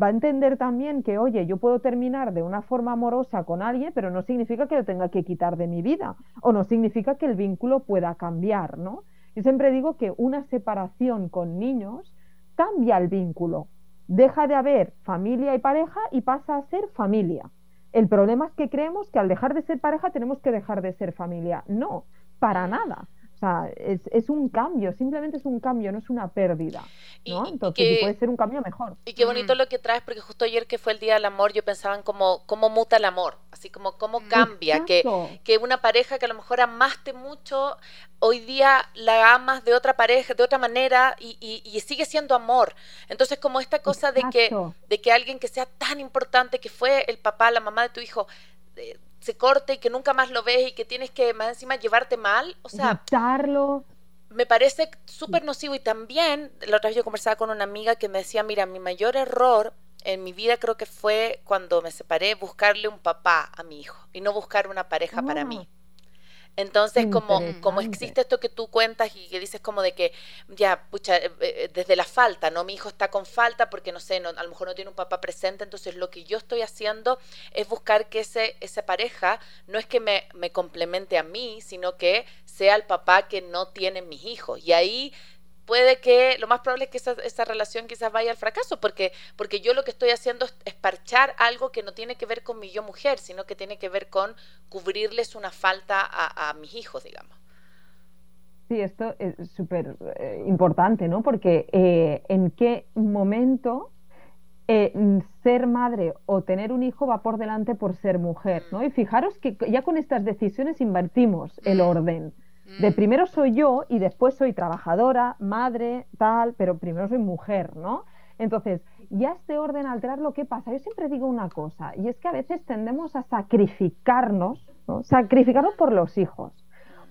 va a entender también que, oye, yo puedo terminar de una forma amorosa con alguien, pero no significa que lo tenga que quitar de mi vida o no significa que el vínculo pueda cambiar, ¿no? Yo siempre digo que una separación con niños cambia el vínculo. Deja de haber familia y pareja y pasa a ser familia. El problema es que creemos que al dejar de ser pareja tenemos que dejar de ser familia. No, para nada sea, es, un cambio, simplemente es un cambio, no es una pérdida. ¿no? Entonces puede ser un cambio mejor. Y qué bonito lo que traes, porque justo ayer que fue el Día del Amor, yo pensaba en cómo, cómo muta el amor, así como cómo cambia, que, que una pareja que a lo mejor amaste mucho, hoy día la amas de otra pareja, de otra manera, y, y, sigue siendo amor. Entonces, como esta cosa de que, de que alguien que sea tan importante, que fue el papá, la mamá de tu hijo, eh, se corte y que nunca más lo ves y que tienes que más encima llevarte mal, o sea, me parece súper nocivo y también la otra vez yo conversaba con una amiga que me decía, mira, mi mayor error en mi vida creo que fue cuando me separé buscarle un papá a mi hijo y no buscar una pareja para mí. Entonces, como, como existe esto que tú cuentas y que dices como de que, ya, pucha, eh, eh, desde la falta, ¿no? Mi hijo está con falta porque, no sé, no, a lo mejor no tiene un papá presente, entonces lo que yo estoy haciendo es buscar que ese, esa pareja no es que me, me complemente a mí, sino que sea el papá que no tienen mis hijos. Y ahí puede que lo más probable es que esa, esa, relación quizás vaya al fracaso, porque, porque yo lo que estoy haciendo es, parchar algo que no tiene que ver con mi yo mujer, sino que tiene que ver con cubrirles una falta a, mis hijos, digamos. Sí, esto es súper eh, importante, ¿no? Porque eh, en qué momento eh, ser madre o tener un hijo va por delante por ser mujer, ¿no? Mm. Y fijaros que ya con estas decisiones invertimos el mm. orden. De mm. primero soy yo y después soy trabajadora, madre, tal, pero primero soy mujer, ¿no? Entonces, ya este orden alterar ¿qué pasa? Yo siempre digo una cosa, y es que a veces tendemos a sacrificarnos, ¿no? sacrificarnos por los hijos.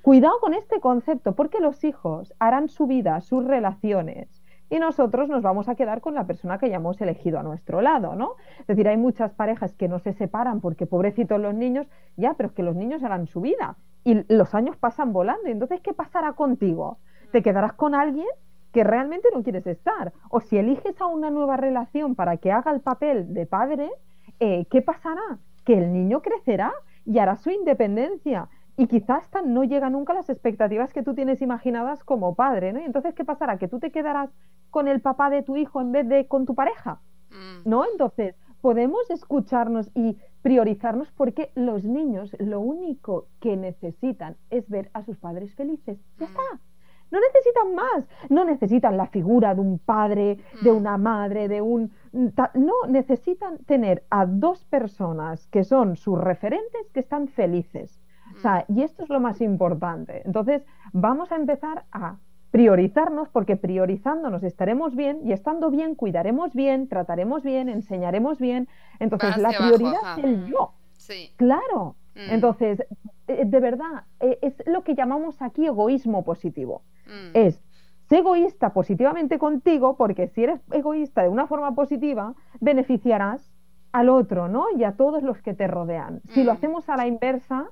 Cuidado con este concepto, porque los hijos harán su vida, sus relaciones, y nosotros nos vamos a quedar con la persona que hayamos elegido a nuestro lado, ¿no? Es decir, hay muchas parejas que no se separan porque pobrecitos los niños, ya, pero es que los niños harán su vida y los años pasan volando. Entonces, ¿qué pasará contigo? ¿Te quedarás con alguien que realmente no quieres estar? O si eliges a una nueva relación para que haga el papel de padre, eh, ¿qué pasará? Que el niño crecerá y hará su independencia. Y quizás no llega nunca a las expectativas que tú tienes imaginadas como padre, ¿no? Y entonces, ¿qué pasará? Que tú te quedarás con el papá de tu hijo en vez de con tu pareja, mm. ¿no? Entonces, podemos escucharnos y priorizarnos porque los niños lo único que necesitan es ver a sus padres felices. Ya está. No necesitan más. No necesitan la figura de un padre, de mm. una madre, de un... No, necesitan tener a dos personas que son sus referentes que están felices. O sea, mm. y esto es lo más importante. Entonces, vamos a empezar a priorizarnos porque priorizándonos estaremos bien y estando bien cuidaremos bien, trataremos bien, enseñaremos bien. Entonces la prioridad es el yo. Sí. Claro. Mm. Entonces, eh, de verdad, eh, es lo que llamamos aquí egoísmo positivo. Mm. Es ser egoísta positivamente contigo porque si eres egoísta de una forma positiva, beneficiarás al otro, ¿no? Y a todos los que te rodean. Si lo mm. hacemos a la inversa,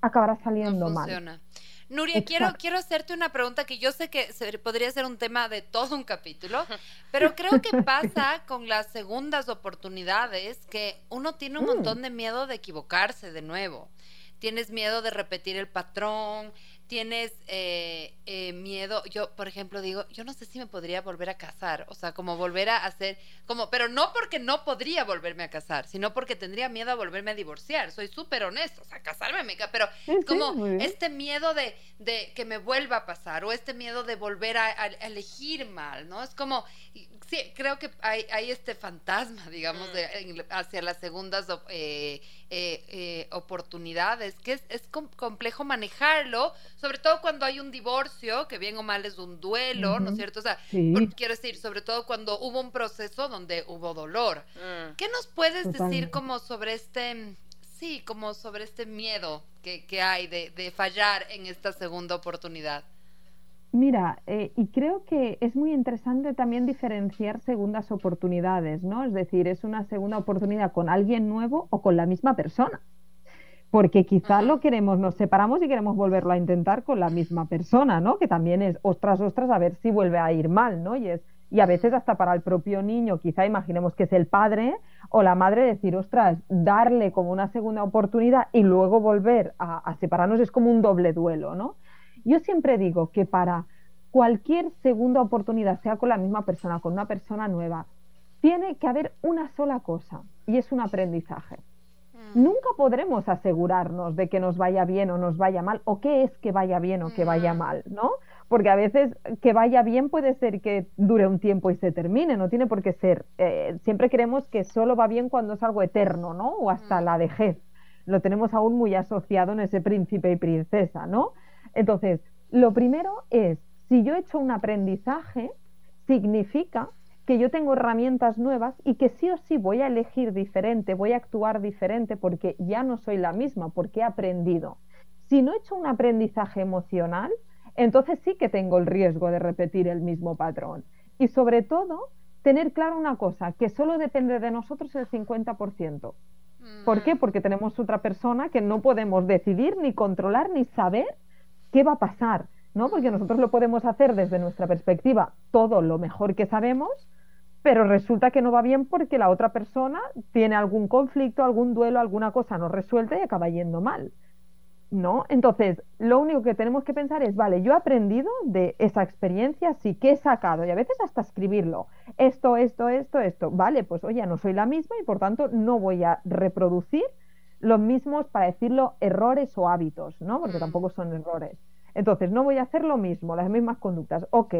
acabará saliendo mal. Nuria, quiero, quiero hacerte una pregunta que yo sé que podría ser un tema de todo un capítulo, pero creo que pasa con las segundas oportunidades que uno tiene un mm. montón de miedo de equivocarse de nuevo. Tienes miedo de repetir el patrón, tienes eh, eh, miedo, yo por ejemplo digo, yo no sé si me podría volver a casar, o sea, como volver a hacer, como, pero no porque no podría volverme a casar, sino porque tendría miedo a volverme a divorciar, soy súper honesto, o sea, casarme, me, pero como este miedo de, de, que me vuelva a pasar, o este miedo de volver a, elegir mal, ¿no? Es como, sí, creo que hay, hay este fantasma, digamos, de, hacia las segundas eh, eh, eh, oportunidades, que es, es complejo manejarlo, sobre todo cuando hay un divorcio, que bien o mal es un duelo, ¿no es cierto? O sea, quiero decir, sobre todo cuando hubo un proceso donde hubo dolor. Mm. ¿Qué nos puedes decir como sobre este, sí, como sobre este miedo que, que hay de, de fallar en esta segunda oportunidad? Mira, eh, y creo que es muy interesante también diferenciar segundas oportunidades, ¿no? Es decir, es una segunda oportunidad con alguien nuevo o con la misma persona. Porque quizás lo queremos, nos separamos y queremos volverlo a intentar con la misma persona, ¿no? Que también es ostras, ostras, a ver si vuelve a ir mal, ¿no? Y es, Y a veces hasta para el propio niño, quizá imaginemos que es el padre o la madre, decir, ostras, darle como una segunda oportunidad y luego volver a, a separarnos es como un doble duelo, ¿no? Yo siempre digo que para cualquier segunda oportunidad, sea con la misma persona, con una persona nueva, tiene que haber una sola cosa y es un aprendizaje. Mm. Nunca podremos asegurarnos de que nos vaya bien o nos vaya mal, o qué es que vaya bien o que vaya mm. mal, ¿no? Porque a veces que vaya bien puede ser que dure un tiempo y se termine, no tiene por qué ser. Eh, siempre creemos que solo va bien cuando es algo eterno, ¿no? O hasta mm. la vejez. Lo tenemos aún muy asociado en ese príncipe y princesa, ¿no? Entonces, lo primero es, si yo he hecho un aprendizaje, significa que yo tengo herramientas nuevas y que sí o sí voy a elegir diferente, voy a actuar diferente porque ya no soy la misma, porque he aprendido. Si no he hecho un aprendizaje emocional, entonces sí que tengo el riesgo de repetir el mismo patrón. Y sobre todo, tener claro una cosa, que solo depende de nosotros el 50%. ¿Por qué? Mm. Porque tenemos otra persona que no podemos decidir, ni controlar, ni saber qué va a pasar, ¿no? Porque nosotros lo podemos hacer desde nuestra perspectiva todo lo mejor que sabemos, pero resulta que no va bien porque la otra persona tiene algún conflicto, algún duelo, alguna cosa no resuelta y acaba yendo mal. ¿No? Entonces, lo único que tenemos que pensar es, vale, yo he aprendido de esa experiencia, sí, que he sacado? Y a veces hasta escribirlo. Esto, esto, esto, esto. Vale, pues oye, no soy la misma y por tanto no voy a reproducir los mismos, para decirlo, errores o hábitos, ¿no? Porque mm. tampoco son errores. Entonces, no voy a hacer lo mismo, las mismas conductas. Ok,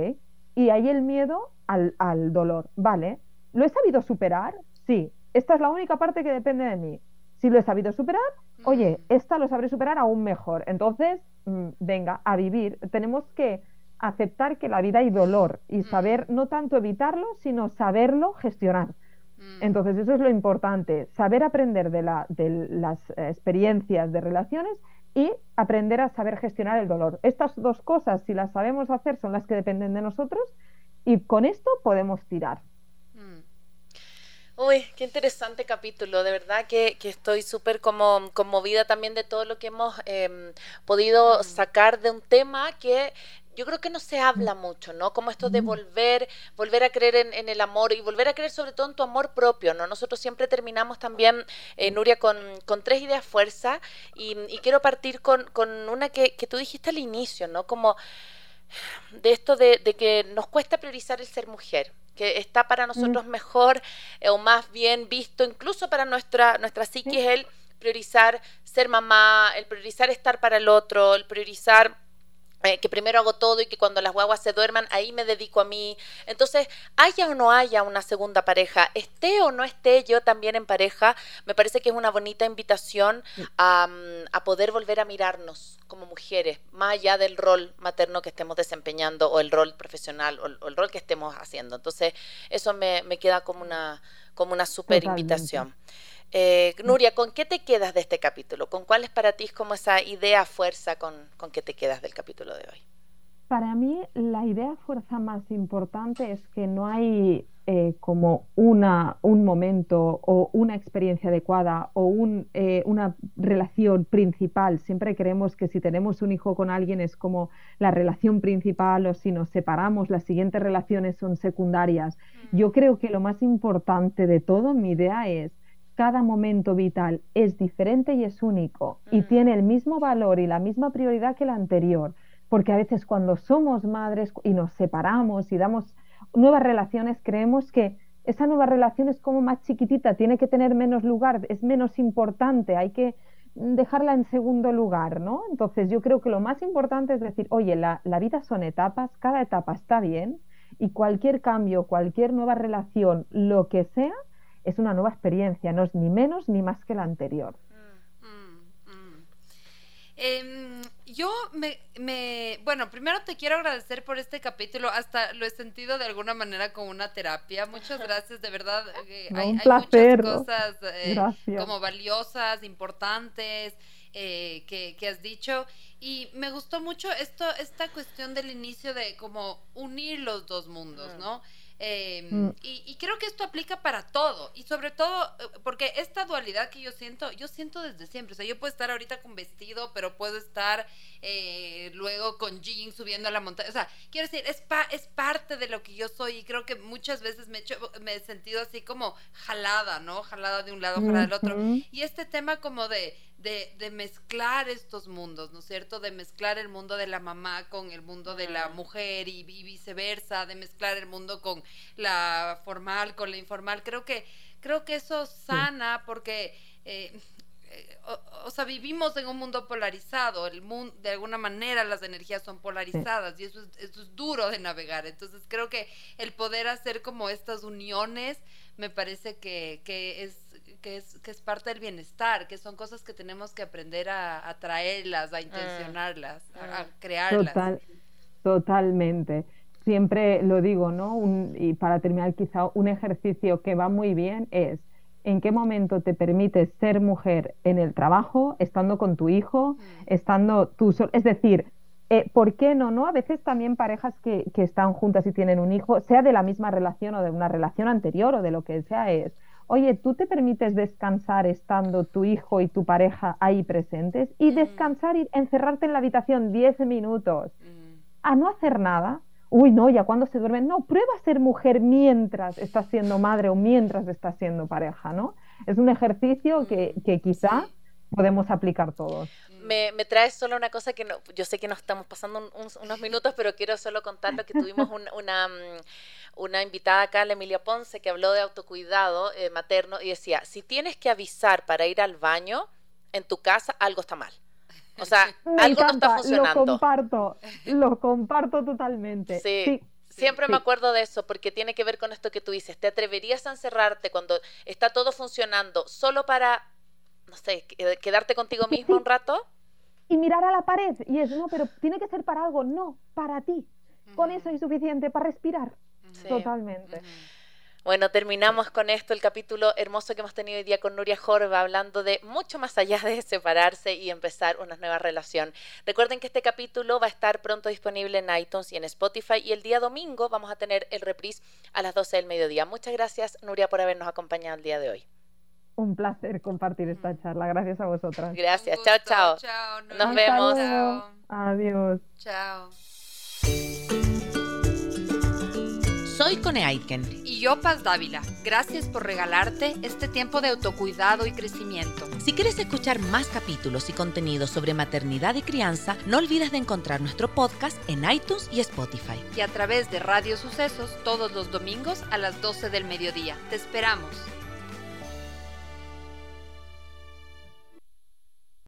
y hay el miedo al, dolor. Vale, ¿lo he sabido superar? Sí, esta es la única parte que depende de mí. Si lo he sabido superar, oye, mm. esta lo sabré superar aún mejor. Entonces, mm, venga, a vivir. Tenemos que aceptar que la vida hay dolor y saber no tanto evitarlo, sino saberlo gestionar. Entonces, eso es lo importante, saber aprender de, la, de las experiencias de relaciones y aprender a saber gestionar el dolor. Estas dos cosas, si las sabemos hacer, son las que dependen de nosotros y con esto podemos tirar. Mm. Uy, qué interesante capítulo, de verdad que, estoy súper como conmovida también de todo lo que hemos em, podido mm. sacar de un tema que yo creo que no se habla mm. mucho, ¿no? Como esto de mm. volver, volver a creer en, el amor y volver a creer sobre todo en tu amor propio, ¿no? Nosotros siempre terminamos también, eh, Nuria, con, tres ideas fuerza y, quiero partir con, una que, tú dijiste al inicio, ¿no? Como de esto de, que nos cuesta priorizar el ser mujer que está para nosotros mm. mejor eh, o más bien visto, incluso para nuestra, nuestra psique, el priorizar ser mamá, el priorizar estar para el otro, el priorizar eh, que primero hago todo y que cuando las guaguas se duerman, ahí me dedico a mí. Entonces, haya o no haya una segunda pareja, esté o no esté yo también en pareja, me parece que es una bonita invitación a, poder volver a mirarnos como mujeres, más allá del rol materno que estemos desempeñando o el rol profesional o, el rol que estemos haciendo. Entonces, eso me, queda como una, como una super invitación. Eh, Nuria, ¿con qué te quedas de este capítulo? ¿Con cuál es para ti como esa idea fuerza con, con qué te quedas del capítulo de hoy? Para mí la idea fuerza más importante es que no hay eh, como una, un momento o una experiencia adecuada o un, eh, una relación principal. Siempre creemos que si tenemos un hijo con alguien es como la relación principal o si nos separamos las siguientes relaciones son secundarias. Mm. Yo creo que lo más importante de todo, mi idea es cada momento vital es diferente y es único y mm. tiene el mismo valor y la misma prioridad que el anterior, porque a veces cuando somos madres y nos separamos y damos nuevas relaciones, creemos que esa nueva relación es como más chiquitita, tiene que tener menos lugar, es menos importante, hay que dejarla en segundo lugar, ¿no? Entonces yo creo que lo más importante es decir, oye, la, la vida son etapas, cada etapa está bien y cualquier cambio, cualquier nueva relación, lo que sea, es una nueva experiencia, no es ni menos ni más que la anterior. Mm, mm, mm. Em, yo me, bueno, primero te quiero agradecer por este capítulo, hasta lo he sentido de alguna manera como una terapia. Muchas gracias, de verdad. Eh, hay, muchas cosas eh, como valiosas, importantes. Eh, que, que, has dicho y me gustó mucho esto esta cuestión del inicio de como unir los dos mundos, ¿no? Em, mm. y, creo que esto aplica para todo. Y sobre todo, eh, porque esta dualidad que yo siento, yo siento desde siempre. O sea, yo puedo estar ahorita con vestido, pero puedo estar eh, luego con jeans subiendo a la montaña. O sea, quiero decir, es, es parte de lo que yo soy. Y creo que muchas veces me he, hecho, me he sentido así como jalada, ¿no? Jalada de un lado, jalada del otro. Y este tema como de de, mezclar estos mundos, ¿no es cierto? De mezclar el mundo de la mamá con el mundo de la mujer y, viceversa, de mezclar el mundo con la formal, con la informal. Creo que, creo que eso sana porque... Eh, eh, o, sea, vivimos en un mundo polarizado, el mundo, de alguna manera las energías son polarizadas y eso es, eso es duro de navegar. Entonces creo que el poder hacer como estas uniones me parece que, que es que es, que es parte del bienestar, que son cosas que tenemos que aprender a, traerlas, a intencionarlas, a, crearlas. Total, totalmente. Siempre lo digo, ¿no? y para terminar, quizá un ejercicio que va muy bien es en qué momento te permites ser mujer en el trabajo, estando con tu hijo, mm. estando tú solo. Es decir, eh, ¿por qué no? ¿no? A veces también parejas que, que, están juntas y tienen un hijo, sea de la misma relación o de una relación anterior o de lo que sea, es oye, ¿tú te permites descansar estando tu hijo y tu pareja ahí presentes? Y descansar y encerrarte en la habitación 10 minutos a no hacer nada. Uy, no, ya cuando se duermen. No, prueba a ser mujer mientras estás siendo madre o mientras estás siendo pareja, ¿no? Es un ejercicio que, que quizá podemos aplicar todos. Me, me, trae solo una cosa que no, yo sé que nos estamos pasando unos minutos, pero quiero solo contar lo que tuvimos una, mm, una, invitada acá, la Emilia Ponce, que habló de autocuidado eh, materno y decía, si tienes que avisar para ir al baño en tu casa, algo está mal. O sea, algo no está funcionando. Lo comparto, lo comparto totalmente. Sí. Siempre me acuerdo de eso porque tiene que ver con esto que tú dices. ¿Te atreverías a encerrarte cuando está todo funcionando solo para no sé, quedarte contigo mismo un rato. Y mirar a la pared. Y es, no, pero tiene que ser para algo. No, para ti. Con eso es suficiente para respirar. Totalmente. Bueno, terminamos con esto el capítulo hermoso que hemos tenido hoy día con Nuria Jorba, hablando de mucho más allá de separarse y empezar una nueva relación. Recuerden que este capítulo va a estar pronto disponible en iTunes y en Spotify y el día domingo vamos a tener el reprise a las 12 del mediodía. Muchas gracias, Nuria, por habernos acompañado el día de hoy. Un placer compartir esta charla. Gracias a vosotras. Gracias. Chao, chao. Nos vemos. Adiós. Chao. Soy Cone Aitken. Y yo, Paz Dávila. Gracias por regalarte este tiempo de autocuidado y crecimiento. Si quieres escuchar más capítulos y contenidos sobre maternidad y crianza, no olvides de encontrar nuestro podcast en iTunes y Spotify. Y a través de Radio Sucesos todos los domingos a las 12 del mediodía. Te esperamos.